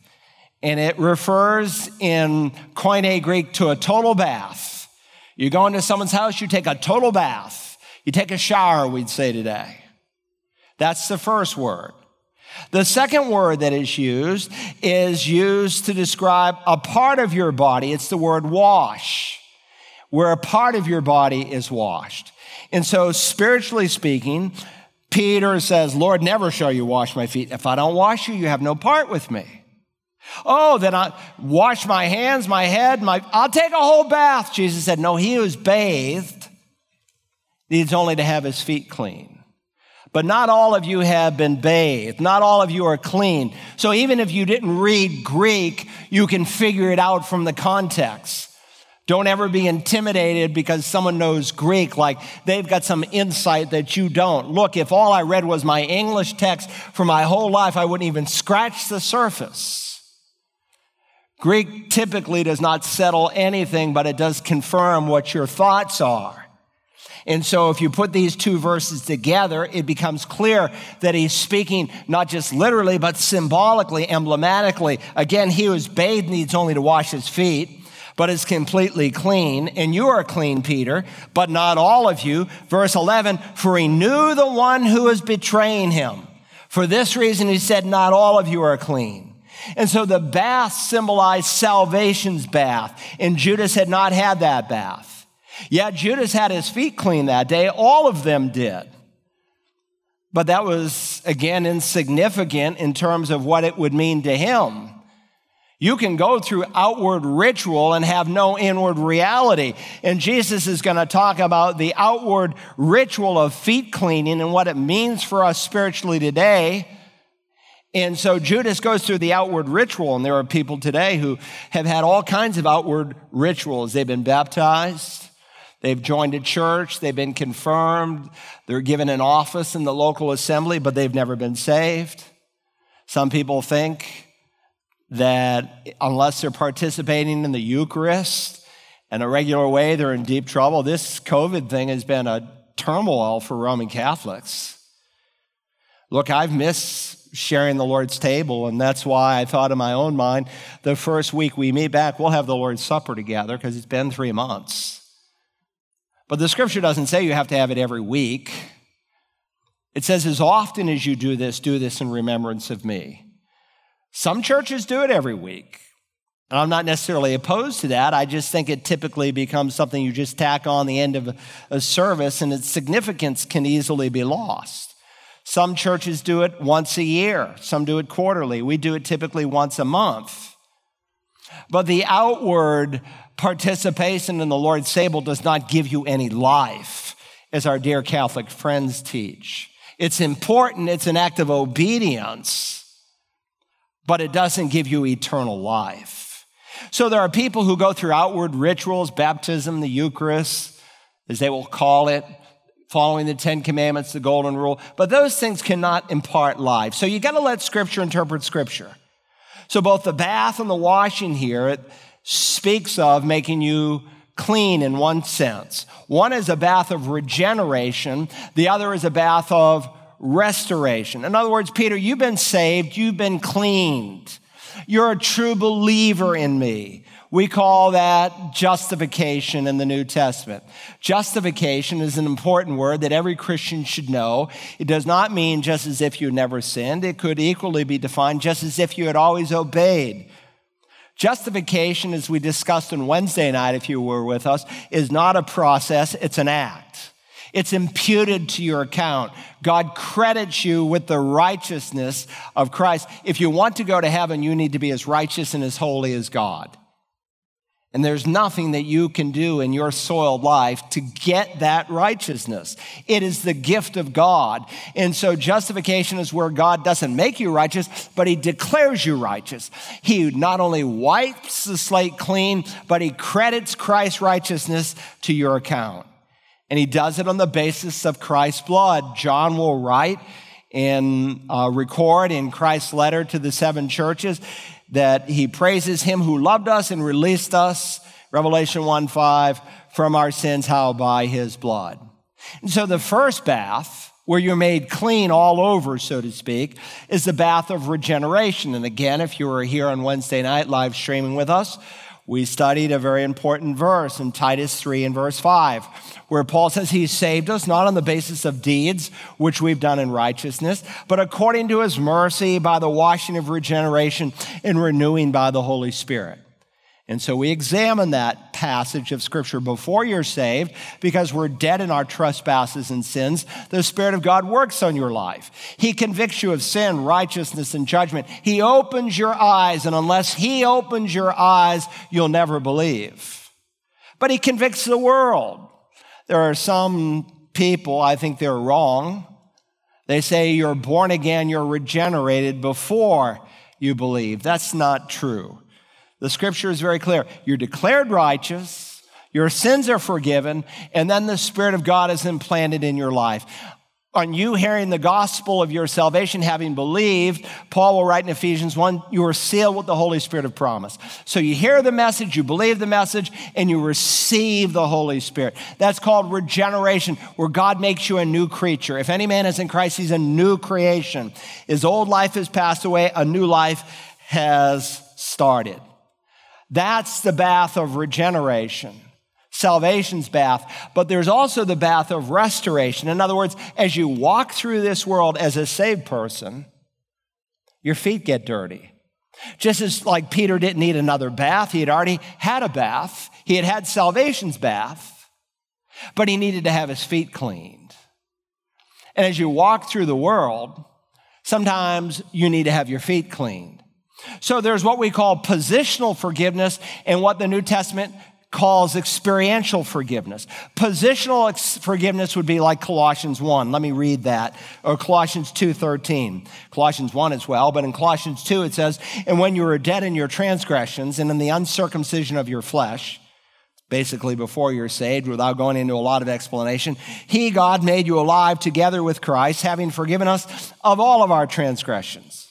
and it refers in Koine Greek to a total bath. You go into someone's house, you take a total bath. You take a shower, we'd say today. That's the first word. The second word that is used is used to describe a part of your body. It's the word wash, where a part of your body is washed. And so, spiritually speaking, Peter says, Lord, never shall you wash my feet. If I don't wash you, you have no part with me. Oh, then I wash my hands, my head, my, I'll take a whole bath. Jesus said, no, he who's bathed needs only to have his feet clean. But not all of you have been bathed. Not all of you are clean. So even if you didn't read Greek, you can figure it out from the context. Don't ever be intimidated because someone knows Greek, like they've got some insight that you don't. Look, if all I read was my English text for my whole life, I wouldn't even scratch the surface. Greek typically does not settle anything, but it does confirm what your thoughts are. And so, if you put these two verses together, it becomes clear that he's speaking not just literally, but symbolically, emblematically. Again, he who is bathed needs only to wash his feet but is completely clean. And you are clean, Peter, but not all of you. Verse 11, for he knew the one who was betraying him. For this reason, he said, not all of you are clean. And so the bath symbolized salvation's bath, and Judas had not had that bath. Yet Judas had his feet clean that day. All of them did. But that was, again, insignificant in terms of what it would mean to him. You can go through outward ritual and have no inward reality. And Jesus is going to talk about the outward ritual of feet cleaning and what it means for us spiritually today. And so Judas goes through the outward ritual, and there are people today who have had all kinds of outward rituals. They've been baptized, They've joined a church, they've been confirmed, they're given an office in the local assembly, but they've never been saved. Some people think that unless they're participating in the Eucharist in a regular way, they're in deep trouble. This COVID thing has been a turmoil for Roman Catholics. Look, I've missed sharing the Lord's table, and that's why I thought in my own mind the first week we meet back, we'll have the Lord's Supper together because it's been three months. But the scripture doesn't say you have to have it every week. It says, as often as you do this, do this in remembrance of me. Some churches do it every week. And I'm not necessarily opposed to that. I just think it typically becomes something you just tack on the end of a service, and its significance can easily be lost. Some churches do it once a year, some do it quarterly. We do it typically once a month. But the outward participation in the Lord's table does not give you any life, as our dear Catholic friends teach. It's important, it's an act of obedience, but it doesn't give you eternal life. So there are people who go through outward rituals, baptism, the Eucharist, as they will call it, following the Ten Commandments, the Golden Rule, but those things cannot impart life. So you got to let Scripture interpret Scripture. So both the bath and the washing here, it speaks of making you clean in one sense. One is a bath of regeneration, the other is a bath of restoration. In other words, Peter, you've been saved, you've been cleaned. You're a true believer in me. We call that justification in the New Testament. Justification is an important word that every Christian should know. It does not mean just as if you never sinned. It could equally be defined just as if you had always obeyed. Justification, as we discussed on Wednesday night, if you were with us, is not a process, it's an act. It's imputed to your account. God credits you with the righteousness of Christ. If you want to go to heaven, you need to be as righteous and as holy as God. And there's nothing that you can do in your soiled life to get that righteousness. It is the gift of God. And so justification is where God doesn't make you righteous, but He declares you righteous. He not only wipes the slate clean, but He credits Christ's righteousness to your account. And He does it on the basis of Christ's blood. John will write and uh, record in Christ's letter to the seven churches that he praises him who loved us and released us, Revelation 1 5, from our sins, how by his blood. And so the first bath, where you're made clean all over, so to speak, is the bath of regeneration. And again, if you were here on Wednesday night live streaming with us, we studied a very important verse in Titus 3 and verse 5, where Paul says he saved us not on the basis of deeds, which we've done in righteousness, but according to his mercy by the washing of regeneration and renewing by the Holy Spirit. And so we examine that passage of scripture before you're saved because we're dead in our trespasses and sins. The Spirit of God works on your life. He convicts you of sin, righteousness, and judgment. He opens your eyes, and unless He opens your eyes, you'll never believe. But He convicts the world. There are some people, I think they're wrong. They say you're born again, you're regenerated before you believe. That's not true. The scripture is very clear. You're declared righteous, your sins are forgiven, and then the Spirit of God is implanted in your life. On you hearing the gospel of your salvation, having believed, Paul will write in Ephesians 1, you are sealed with the Holy Spirit of promise. So you hear the message, you believe the message, and you receive the Holy Spirit. That's called regeneration, where God makes you a new creature. If any man is in Christ, he's a new creation. His old life has passed away, a new life has started. That's the bath of regeneration, salvation's bath. But there's also the bath of restoration. In other words, as you walk through this world as a saved person, your feet get dirty. Just as like Peter didn't need another bath, he had already had a bath. He had had salvation's bath, but he needed to have his feet cleaned. And as you walk through the world, sometimes you need to have your feet cleaned. So there's what we call positional forgiveness and what the New Testament calls experiential forgiveness. Positional ex- forgiveness would be like Colossians 1. Let me read that. Or Colossians 2:13. Colossians 1 as well, but in Colossians 2 it says, "And when you were dead in your transgressions and in the uncircumcision of your flesh, basically before you're saved, without going into a lot of explanation. He, God, made you alive together with Christ, having forgiven us of all of our transgressions,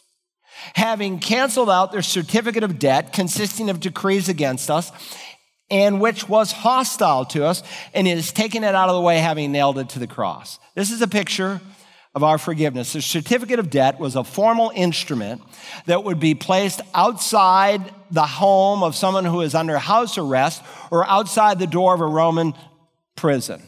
having canceled out their certificate of debt consisting of decrees against us, and which was hostile to us, and is taking it out of the way, having nailed it to the cross. This is a picture of our forgiveness. The certificate of debt was a formal instrument that would be placed outside the home of someone who is under house arrest or outside the door of a Roman prison.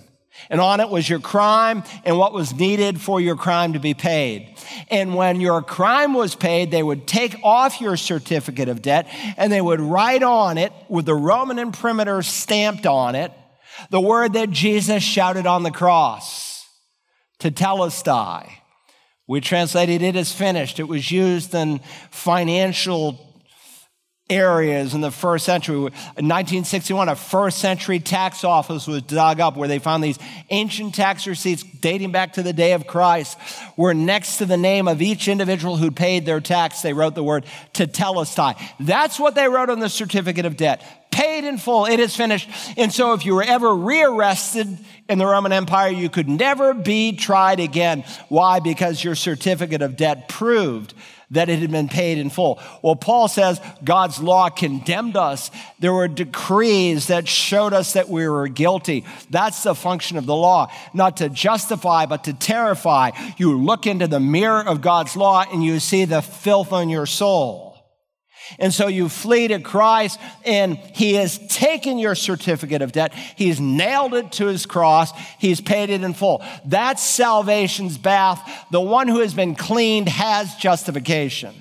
And on it was your crime and what was needed for your crime to be paid. And when your crime was paid, they would take off your certificate of debt and they would write on it with the Roman imprimatur stamped on it the word that Jesus shouted on the cross tetelestai. We translated it as finished. It was used in financial areas in the first century. In 1961, a first century tax office was dug up where they found these ancient tax receipts dating back to the day of Christ, where next to the name of each individual who paid their tax, they wrote the word tetelestai. That's what they wrote on the certificate of debt. Paid in full, it is finished. And so, if you were ever rearrested in the Roman Empire, you could never be tried again. Why? Because your certificate of debt proved that it had been paid in full. Well, Paul says God's law condemned us. There were decrees that showed us that we were guilty. That's the function of the law, not to justify, but to terrify. You look into the mirror of God's law and you see the filth on your soul. And so you flee to Christ, and He has taken your certificate of debt. He's nailed it to His cross. He's paid it in full. That's salvation's bath. The one who has been cleaned has justification.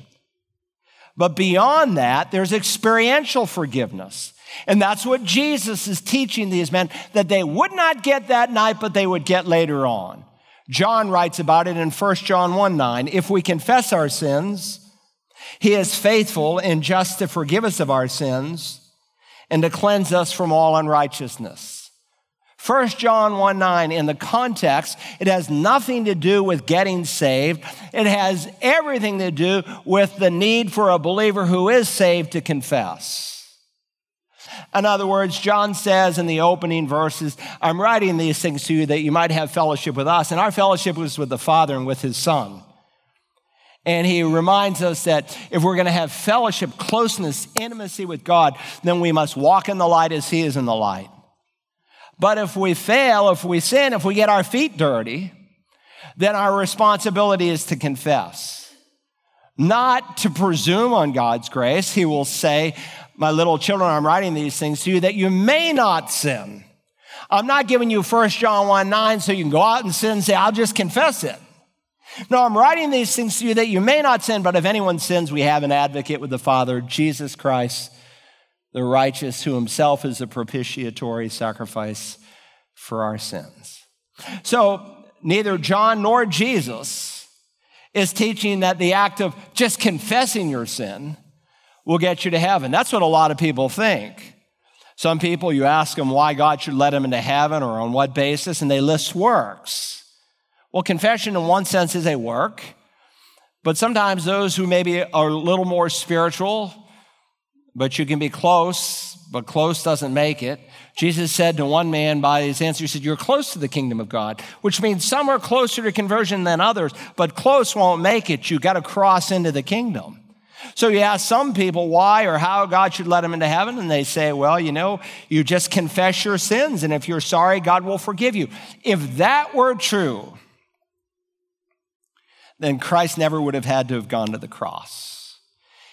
But beyond that, there's experiential forgiveness. And that's what Jesus is teaching these men that they would not get that night, but they would get later on. John writes about it in 1 John 1 9. If we confess our sins, he is faithful and just to forgive us of our sins and to cleanse us from all unrighteousness. 1 John 1 9, in the context, it has nothing to do with getting saved. It has everything to do with the need for a believer who is saved to confess. In other words, John says in the opening verses, I'm writing these things to you that you might have fellowship with us. And our fellowship was with the Father and with his Son. And he reminds us that if we're going to have fellowship, closeness, intimacy with God, then we must walk in the light as he is in the light. But if we fail, if we sin, if we get our feet dirty, then our responsibility is to confess. Not to presume on God's grace. He will say, My little children, I'm writing these things to you that you may not sin. I'm not giving you 1 John 1 9 so you can go out and sin and say, I'll just confess it. No, I'm writing these things to you that you may not sin, but if anyone sins, we have an advocate with the Father, Jesus Christ, the righteous, who himself is a propitiatory sacrifice for our sins. So, neither John nor Jesus is teaching that the act of just confessing your sin will get you to heaven. That's what a lot of people think. Some people, you ask them why God should let them into heaven or on what basis, and they list works. Well, confession in one sense is a work, but sometimes those who maybe are a little more spiritual, but you can be close, but close doesn't make it. Jesus said to one man by his answer, He said, You're close to the kingdom of God, which means some are closer to conversion than others, but close won't make it. You got to cross into the kingdom. So you ask some people why or how God should let them into heaven, and they say, well, you know, you just confess your sins, and if you're sorry, God will forgive you. If that were true, then Christ never would have had to have gone to the cross.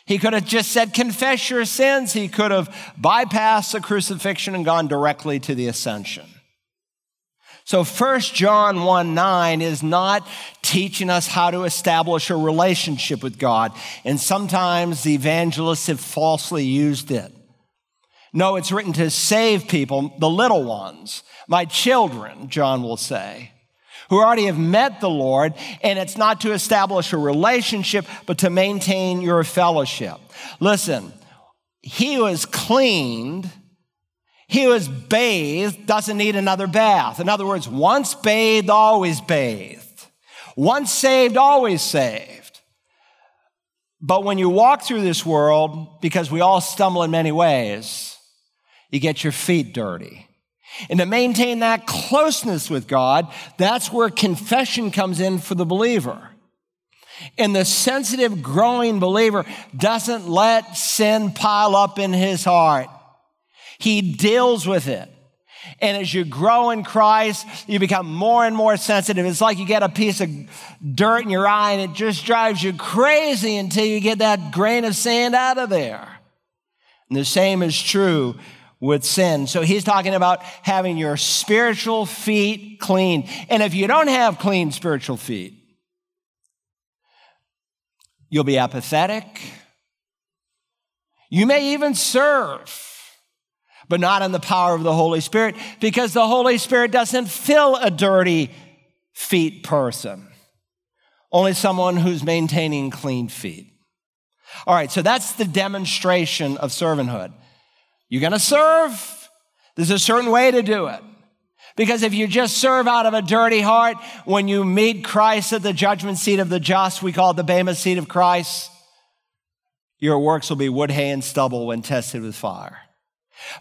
He could have just said, Confess your sins. He could have bypassed the crucifixion and gone directly to the ascension. So 1 John 1 9 is not teaching us how to establish a relationship with God. And sometimes the evangelists have falsely used it. No, it's written to save people, the little ones, my children, John will say who already have met the Lord, and it's not to establish a relationship, but to maintain your fellowship. Listen, he was cleaned, he was bathed, doesn't need another bath. In other words, once bathed, always bathed. Once saved, always saved. But when you walk through this world, because we all stumble in many ways, You get your feet dirty. And to maintain that closeness with God, that's where confession comes in for the believer. And the sensitive, growing believer doesn't let sin pile up in his heart. He deals with it. And as you grow in Christ, you become more and more sensitive. It's like you get a piece of dirt in your eye and it just drives you crazy until you get that grain of sand out of there. And the same is true with sin. So he's talking about having your spiritual feet clean. And if you don't have clean spiritual feet, you'll be apathetic. You may even serve, but not in the power of the Holy Spirit because the Holy Spirit doesn't fill a dirty feet person, only someone who's maintaining clean feet. All right, so that's the demonstration of servanthood. You're going to serve. There's a certain way to do it. Because if you just serve out of a dirty heart, when you meet Christ at the judgment seat of the just, we call it the Bema seat of Christ, your works will be wood, hay, and stubble when tested with fire.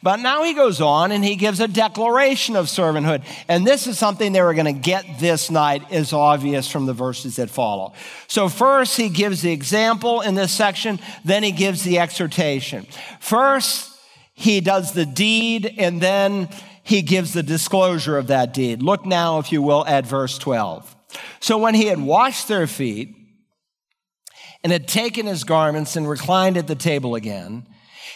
But now he goes on and he gives a declaration of servanthood. And this is something they were going to get this night, is obvious from the verses that follow. So, first, he gives the example in this section, then he gives the exhortation. First, he does the deed and then he gives the disclosure of that deed. Look now, if you will, at verse 12. So when he had washed their feet and had taken his garments and reclined at the table again,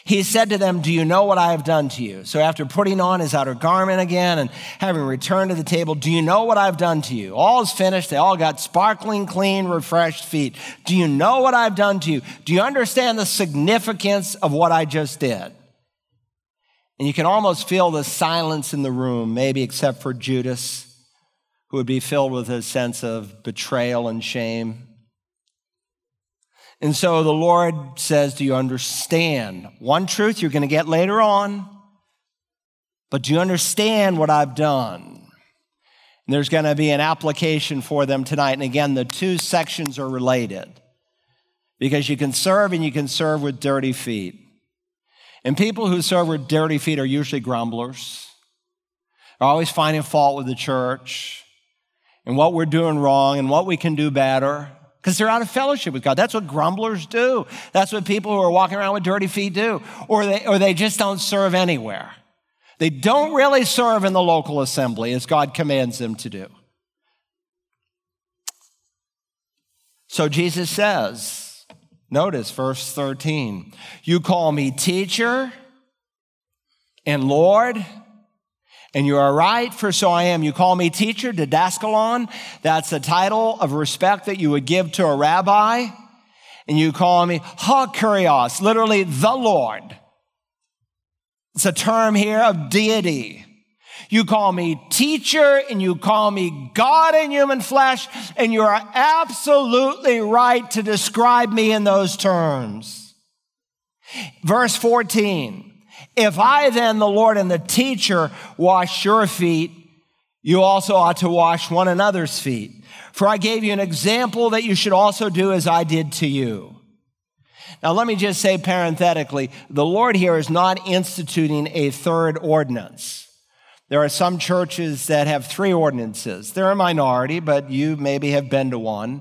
he said to them, Do you know what I have done to you? So after putting on his outer garment again and having returned to the table, Do you know what I've done to you? All is finished. They all got sparkling, clean, refreshed feet. Do you know what I've done to you? Do you understand the significance of what I just did? And you can almost feel the silence in the room, maybe except for Judas, who would be filled with a sense of betrayal and shame. And so the Lord says, Do you understand? One truth you're going to get later on, but do you understand what I've done? And there's going to be an application for them tonight. And again, the two sections are related because you can serve and you can serve with dirty feet. And people who serve with dirty feet are usually grumblers. They're always finding fault with the church and what we're doing wrong and what we can do better because they're out of fellowship with God. That's what grumblers do. That's what people who are walking around with dirty feet do. Or they, or they just don't serve anywhere. They don't really serve in the local assembly as God commands them to do. So Jesus says, Notice verse 13. You call me teacher and Lord, and you are right, for so I am. You call me teacher, didaskalon. That's a title of respect that you would give to a rabbi. And you call me ha kurios, literally the Lord. It's a term here of deity. You call me teacher and you call me God in human flesh, and you are absolutely right to describe me in those terms. Verse 14 If I then, the Lord and the teacher, wash your feet, you also ought to wash one another's feet. For I gave you an example that you should also do as I did to you. Now, let me just say parenthetically the Lord here is not instituting a third ordinance. There are some churches that have three ordinances. They're a minority, but you maybe have been to one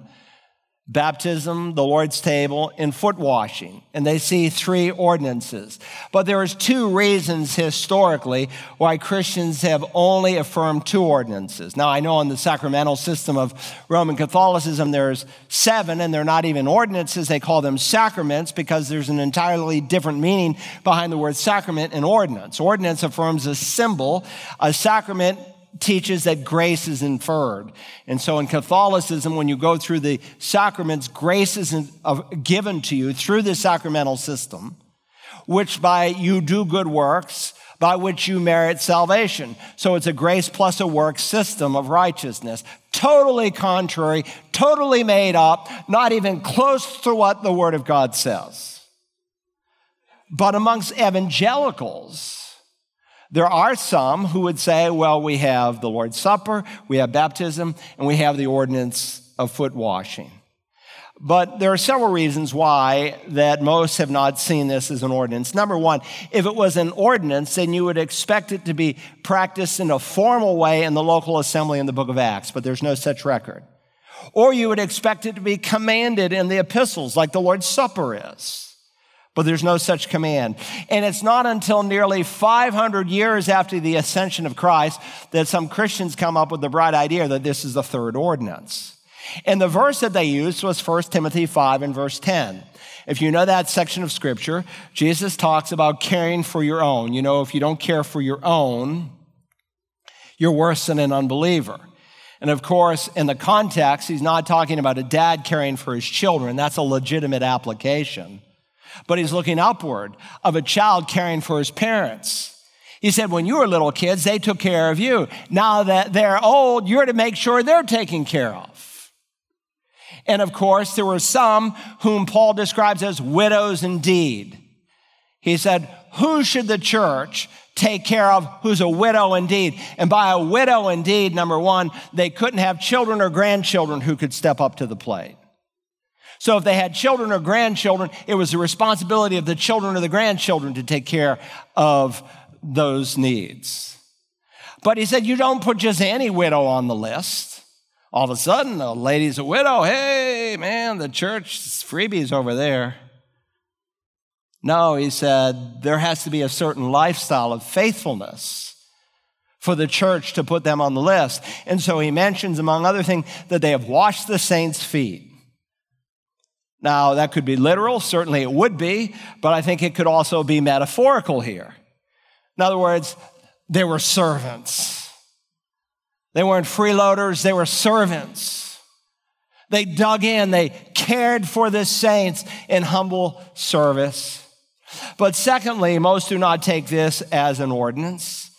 baptism, the Lord's table, and foot washing. And they see three ordinances. But there is two reasons historically why Christians have only affirmed two ordinances. Now, I know in the sacramental system of Roman Catholicism, there's seven, and they're not even ordinances. They call them sacraments because there's an entirely different meaning behind the word sacrament and ordinance. Ordinance affirms a symbol. A sacrament teaches that grace is inferred. And so in Catholicism, when you go through the sacraments, grace is given to you through the sacramental system, which by you do good works, by which you merit salvation. So it's a grace plus a work system of righteousness. Totally contrary, totally made up, not even close to what the Word of God says. But amongst evangelicals, there are some who would say, well, we have the Lord's Supper, we have baptism, and we have the ordinance of foot washing. But there are several reasons why that most have not seen this as an ordinance. Number one, if it was an ordinance, then you would expect it to be practiced in a formal way in the local assembly in the book of Acts, but there's no such record. Or you would expect it to be commanded in the epistles, like the Lord's Supper is. But there's no such command. And it's not until nearly 500 years after the ascension of Christ that some Christians come up with the bright idea that this is the third ordinance. And the verse that they used was 1 Timothy 5 and verse 10. If you know that section of scripture, Jesus talks about caring for your own. You know, if you don't care for your own, you're worse than an unbeliever. And of course, in the context, he's not talking about a dad caring for his children. That's a legitimate application. But he's looking upward of a child caring for his parents. He said, when you were little kids, they took care of you. Now that they're old, you're to make sure they're taken care of. And of course, there were some whom Paul describes as widows indeed. He said, Who should the church take care of who's a widow indeed? And by a widow indeed, number one, they couldn't have children or grandchildren who could step up to the plate. So if they had children or grandchildren, it was the responsibility of the children or the grandchildren to take care of those needs. But he said, You don't put just any widow on the list. All of a sudden, the lady's a widow. Hey, man, the church freebies over there. No, he said, there has to be a certain lifestyle of faithfulness for the church to put them on the list. And so he mentions, among other things, that they have washed the saints' feet. Now, that could be literal, certainly it would be, but I think it could also be metaphorical here. In other words, they were servants. They weren't freeloaders, they were servants. They dug in, they cared for the saints in humble service. But secondly, most do not take this as an ordinance.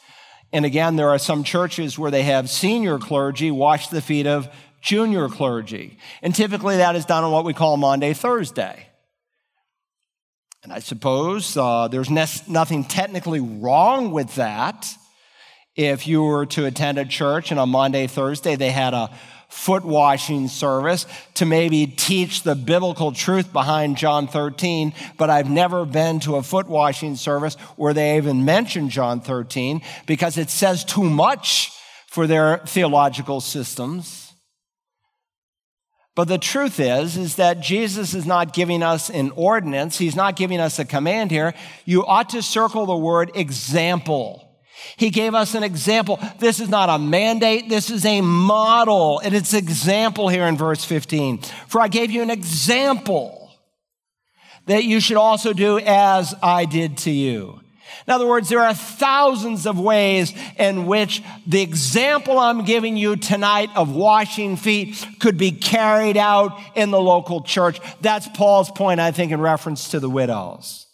And again, there are some churches where they have senior clergy wash the feet of junior clergy. And typically that is done on what we call Maundy, Thursday. And I suppose uh, there's ne- nothing technically wrong with that. If you were to attend a church and on Maundy, Thursday, they had a foot washing service to maybe teach the biblical truth behind John 13, but I've never been to a foot washing service where they even mention John 13 because it says too much for their theological systems. But the truth is, is that Jesus is not giving us an ordinance. He's not giving us a command here. You ought to circle the word example. He gave us an example. This is not a mandate, this is a model. And it's example here in verse 15. For I gave you an example that you should also do as I did to you. In other words, there are thousands of ways in which the example I'm giving you tonight of washing feet could be carried out in the local church. That's Paul's point, I think, in reference to the widows.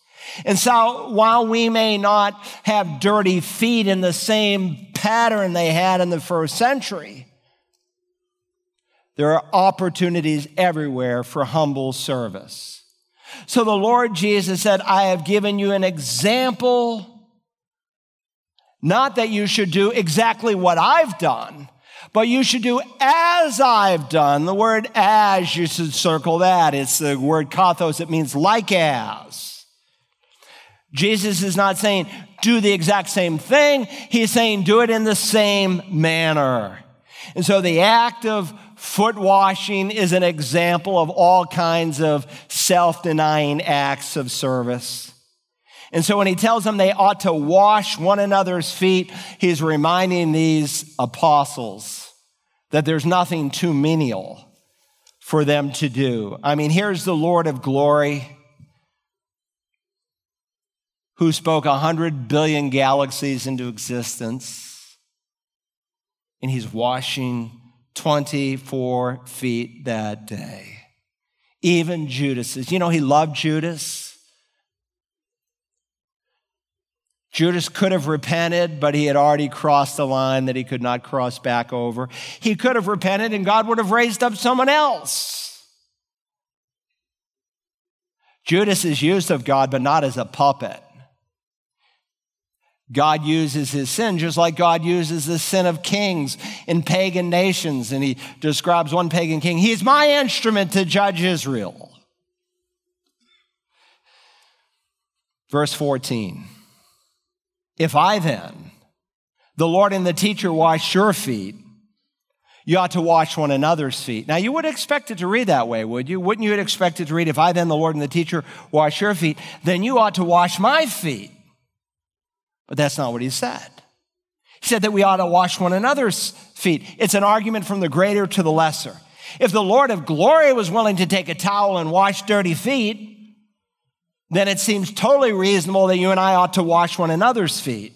And so while we may not have dirty feet in the same pattern they had in the first century, there are opportunities everywhere for humble service. So the Lord Jesus said, I have given you an example, not that you should do exactly what I've done, but you should do as I've done. The word as, you should circle that. It's the word kathos, it means like as. Jesus is not saying do the exact same thing. He's saying do it in the same manner. And so the act of foot washing is an example of all kinds of self denying acts of service. And so when he tells them they ought to wash one another's feet, he's reminding these apostles that there's nothing too menial for them to do. I mean, here's the Lord of glory who spoke 100 billion galaxies into existence, and he's washing 24 feet that day. Even Judas says, you know, he loved Judas. Judas could have repented, but he had already crossed the line that he could not cross back over. He could have repented, and God would have raised up someone else. Judas is used of God, but not as a puppet. God uses his sin just like God uses the sin of kings in pagan nations. And he describes one pagan king, he's my instrument to judge Israel. Verse 14 If I then, the Lord and the teacher, wash your feet, you ought to wash one another's feet. Now, you would expect it to read that way, would you? Wouldn't you expect it to read, If I then, the Lord and the teacher, wash your feet, then you ought to wash my feet? But that's not what he said. He said that we ought to wash one another's feet. It's an argument from the greater to the lesser. If the Lord of glory was willing to take a towel and wash dirty feet, then it seems totally reasonable that you and I ought to wash one another's feet.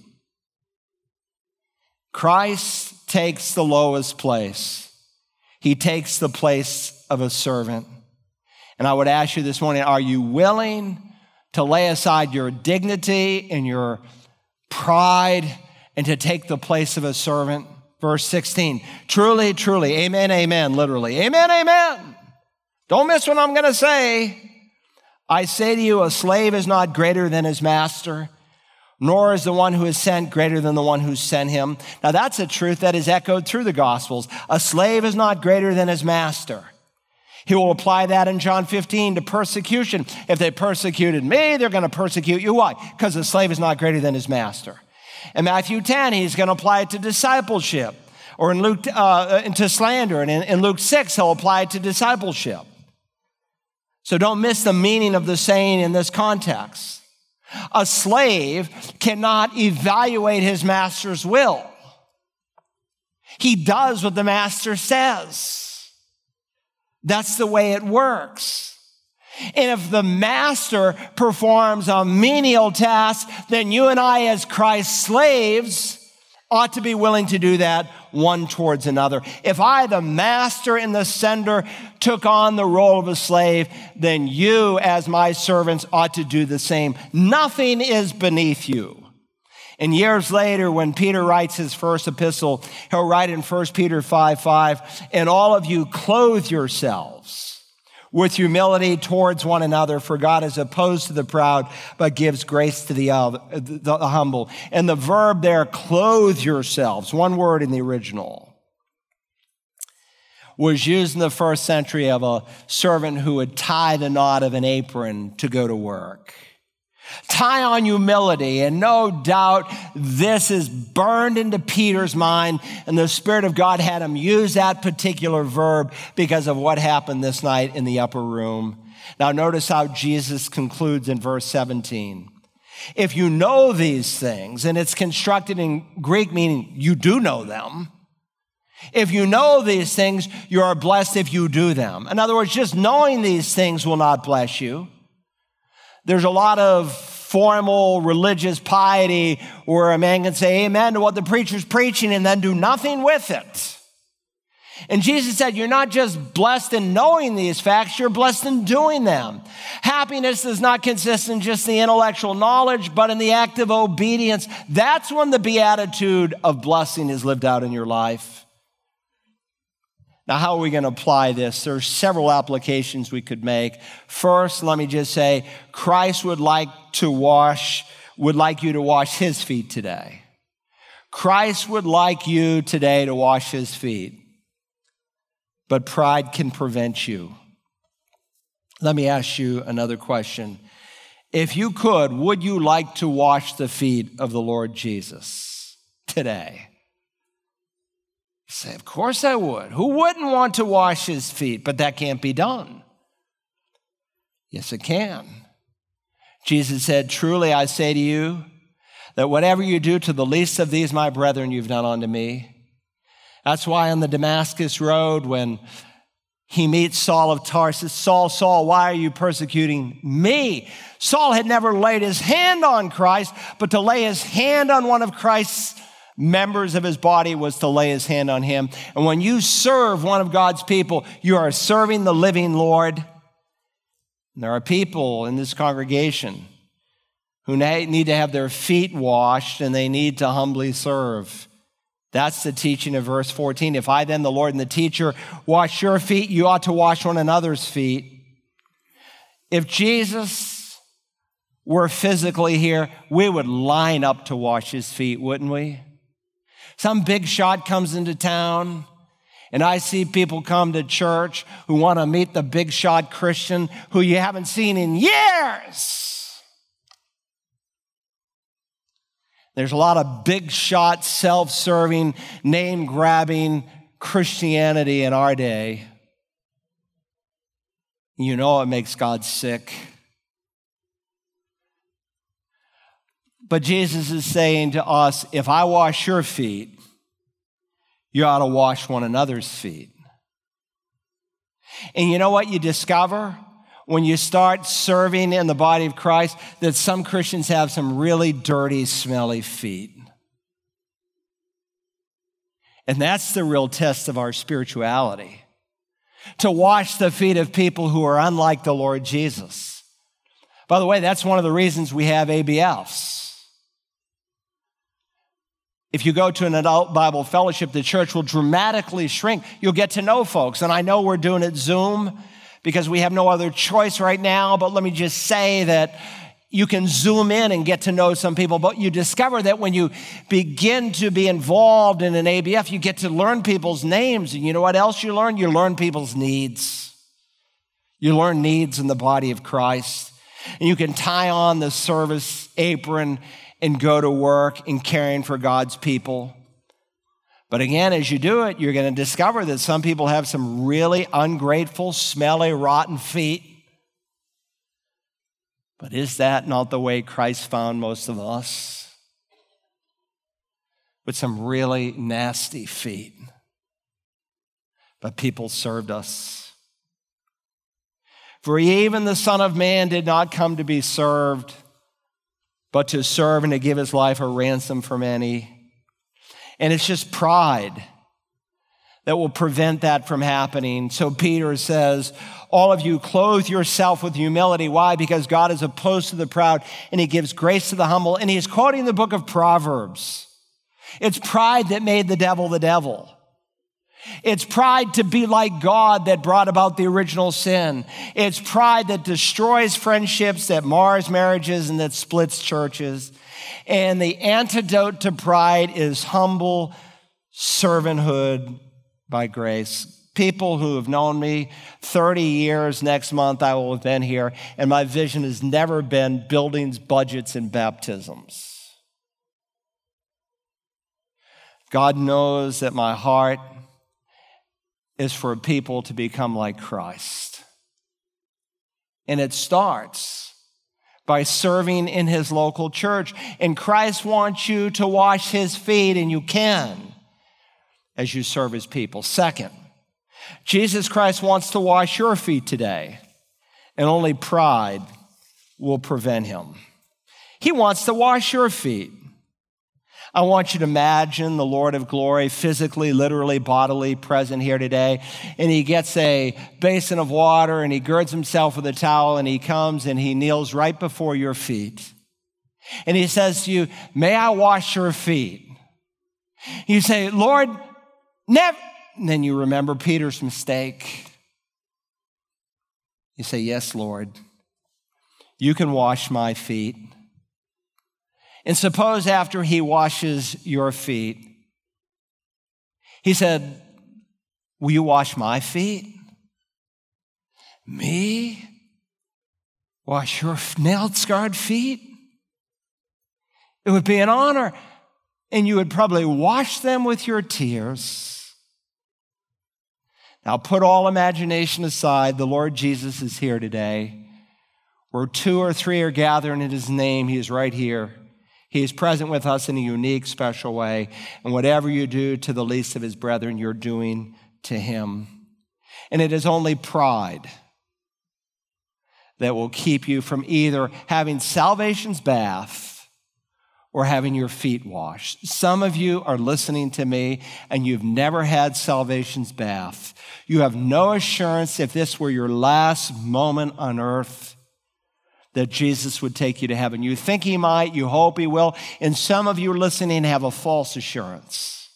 Christ takes the lowest place. He takes the place of a servant. And I would ask you this morning, are you willing to lay aside your dignity and your pride and to take the place of a servant. Verse 16, truly, truly, amen, amen, literally, amen, amen. Don't miss what I'm going to say. I say to you, a slave is not greater than his master, nor is the one who is sent greater than the one who sent him. Now, that's a truth that is echoed through the Gospels. A slave is not greater than his master. He will apply that in John 15 to persecution. If they persecuted me, they're going to persecute you. Why? Because the slave is not greater than his master. In Matthew 10, he's going to apply it to discipleship. Or in Luke, uh, into slander. And in, in Luke 6, he'll apply it to discipleship. So don't miss the meaning of the saying in this context. A slave cannot evaluate his master's will. He does what the master says. That's the way it works. And if the master performs a menial task, then you and I, as Christ's slaves, ought to be willing to do that one towards another. If I, the master and the sender, took on the role of a slave, then you, as my servants, ought to do the same. Nothing is beneath you. And years later, when Peter writes his first epistle, he'll write in 1 Peter 5 5, and all of you clothe yourselves with humility towards one another, for God is opposed to the proud, but gives grace to the, the humble. And the verb there, clothe yourselves, one word in the original, was used in the first century of a servant who would tie the knot of an apron to go to work. Tie on humility, and no doubt this is burned into Peter's mind, and the Spirit of God had him use that particular verb because of what happened this night in the upper room. Now, notice how Jesus concludes in verse 17. If you know these things, and it's constructed in Greek meaning you do know them, if you know these things, you are blessed if you do them. In other words, just knowing these things will not bless you. There's a lot of formal religious piety where a man can say amen to what the preacher's preaching and then do nothing with it. And Jesus said, You're not just blessed in knowing these facts, you're blessed in doing them. Happiness does not consist in just the intellectual knowledge, but in the act of obedience. That's when the beatitude of blessing is lived out in your life. Now, how are we going to apply this? There are several applications we could make. First, let me just say Christ would like to wash, would like you to wash his feet today. Christ would like you today to wash his feet, but pride can prevent you. Let me ask you another question. If you could, would you like to wash the feet of the Lord Jesus today? Say, Of course I would. Who wouldn't want to wash his feet? But that can't be done. Yes, it can. Jesus said, Truly I say to you, that whatever you do to the least of these, my brethren, you've done unto me. That's why on the Damascus Road, when he meets Saul of Tarsus, Saul, Saul, why are you persecuting me? Saul had never laid his hand on Christ, but to lay his hand on one of Christ's members of his body was to lay his hand on him. And when you serve one of God's people, you are serving the living Lord. And there are people in this congregation who need to have their feet washed and they need to humbly serve. That's the teaching of verse 14. If I then, the Lord and the teacher, wash your feet, you ought to wash one another's feet. If Jesus were physically here, we would line up to wash his feet, wouldn't we? Some big shot comes into town, and I see people come to church who want to meet the big shot Christian who you haven't seen in years. There's a lot of big shot, self serving, name grabbing Christianity in our day. You know it makes God sick. But Jesus is saying to us if I wash your feet, you ought to wash one another's feet. And you know what you discover when you start serving in the body of Christ? That some Christians have some really dirty, smelly feet. And that's the real test of our spirituality to wash the feet of people who are unlike the Lord Jesus. By the way, that's one of the reasons we have ABFs. If you go to an adult Bible fellowship, the church will dramatically shrink. You'll get to know folks. And I know we're doing it Zoom because we have no other choice right now, but let me just say that you can zoom in and get to know some people, but you discover that when you begin to be involved in an ABF, you get to learn people's names. And you know what else you learn? You learn people's needs. You learn needs in the body of Christ. And you can tie on the service apron and go to work in caring for God's people. But again, as you do it, you're going to discover that some people have some really ungrateful, smelly, rotten feet. But is that not the way Christ found most of us? With some really nasty feet. But people served us. For even the Son of Man did not come to be served but to serve and to give his life a ransom for many. And it's just pride that will prevent that from happening. So Peter says, All of you clothe yourself with humility. Why? Because God is opposed to the proud and he gives grace to the humble. And he's quoting the book of Proverbs. It's pride that made the devil the devil. It's pride to be like God that brought about the original sin. It's pride that destroys friendships, that mars marriages, and that splits churches. And the antidote to pride is humble servanthood by grace. People who have known me 30 years next month, I will have been here, and my vision has never been buildings, budgets, and baptisms. God knows that my heart is for people to become like Christ. And it starts by serving in his local church. And Christ wants you to wash his feet, and you can as you serve his people. Second, Jesus Christ wants to wash your feet today, and only pride will prevent him. He wants to wash your feet. I want you to imagine the Lord of glory physically, literally, bodily present here today. And he gets a basin of water and he girds himself with a towel and he comes and he kneels right before your feet. And he says to you, May I wash your feet? You say, Lord, never. And then you remember Peter's mistake. You say, Yes, Lord, you can wash my feet. And suppose after he washes your feet, he said, Will you wash my feet? Me? Wash your nailed scarred feet? It would be an honor. And you would probably wash them with your tears. Now, put all imagination aside. The Lord Jesus is here today. Where two or three are gathering in his name, he is right here. He is present with us in a unique, special way. And whatever you do to the least of his brethren, you're doing to him. And it is only pride that will keep you from either having salvation's bath or having your feet washed. Some of you are listening to me and you've never had salvation's bath. You have no assurance if this were your last moment on earth that Jesus would take you to heaven. You think he might, you hope he will, and some of you listening have a false assurance.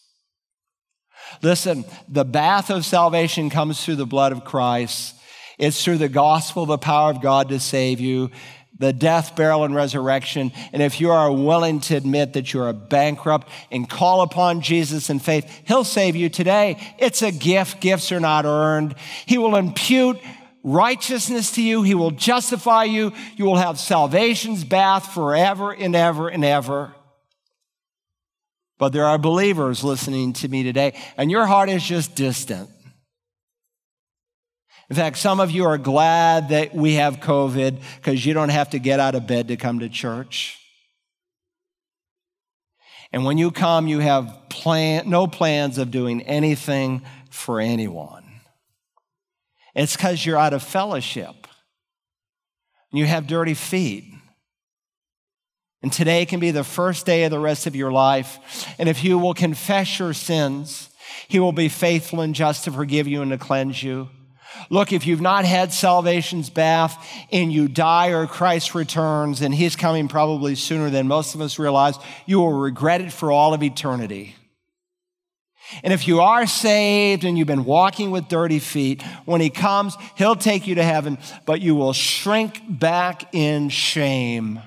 Listen, the bath of salvation comes through the blood of Christ. It's through the gospel, the power of God to save you. the death, burial, and resurrection. And if you are willing to admit that you're a bankrupt and call upon Jesus in faith, He'll save you today. It's a gift. Gifts are not earned. He will impute righteousness to you. He will justify you. You will have salvation's bath forever and ever and ever. But there are believers listening to me today, and your heart is just distant. In fact, some of you are glad that we have COVID because you don't have to get out of bed to come to church. And when you come, you have plan, no plans of doing anything for anyone. It's because you're out of fellowship. And you have dirty feet. And today can be the first day of the rest of your life. And if you will confess your sins, He will be faithful and just to forgive you and to cleanse you. Look, if you've not had salvation's bath and you die or Christ returns, and he's coming probably sooner than most of us realize, you will regret it for all of eternity. And if you are saved and you've been walking with dirty feet, when he comes, he'll take you to heaven, but you will shrink back in shame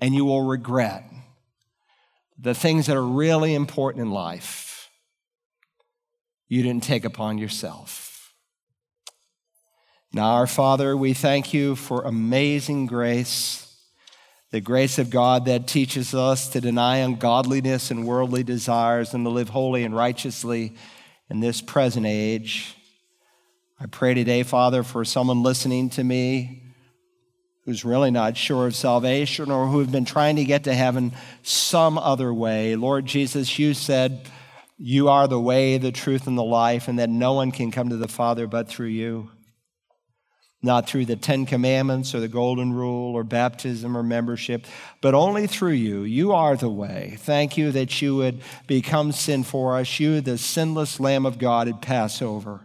and you will regret the things that are really important in life you didn't take upon yourself. Now, our Father, we thank you for amazing grace, the grace of God that teaches us to deny ungodliness and worldly desires and to live holy and righteously in this present age. I pray today, Father, for someone listening to me who's really not sure of salvation or who have been trying to get to heaven some other way. Lord Jesus, you said, you are the way, the truth, and the life, and that no one can come to the Father but through you. Not through the Ten Commandments or the Golden Rule or baptism or membership, but only through you. You are the way. Thank you that you would become sin for us. You, the sinless Lamb of God, had Passover,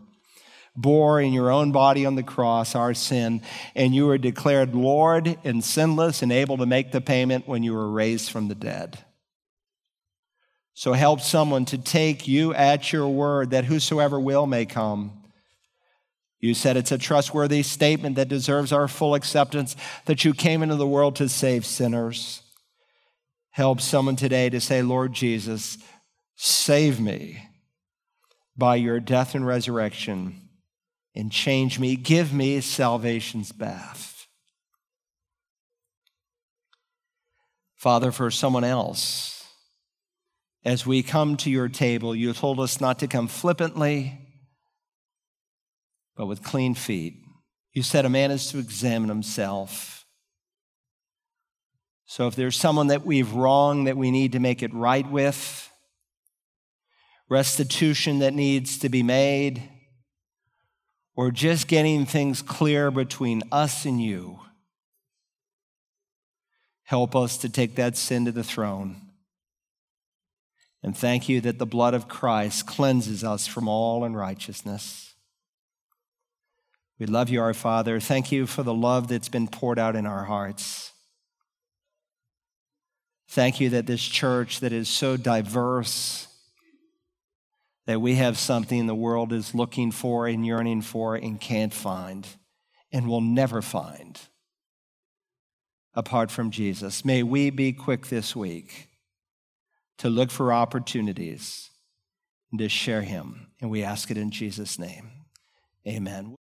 bore in your own body on the cross our sin, and you were declared Lord and sinless and able to make the payment when you were raised from the dead. So help someone to take you at your word that whosoever will may come. You said it's a trustworthy statement that deserves our full acceptance that you came into the world to save sinners. Help someone today to say, Lord Jesus, save me by your death and resurrection and change me. Give me salvation's bath. Father, for someone else, as we come to your table, you told us not to come flippantly, but with clean feet. You said a man is to examine himself. So if there's someone that we've wronged that we need to make it right with, restitution that needs to be made, or just getting things clear between us and you, help us to take that sin to the throne and thank you that the blood of Christ cleanses us from all unrighteousness. We love you, our Father. Thank you for the love that's been poured out in our hearts. Thank you that this church that is so diverse, that we have something the world is looking for and yearning for and can't find and will never find apart from Jesus. May we be quick this week to look for opportunities and to share Him. And we ask it in Jesus' name. Amen.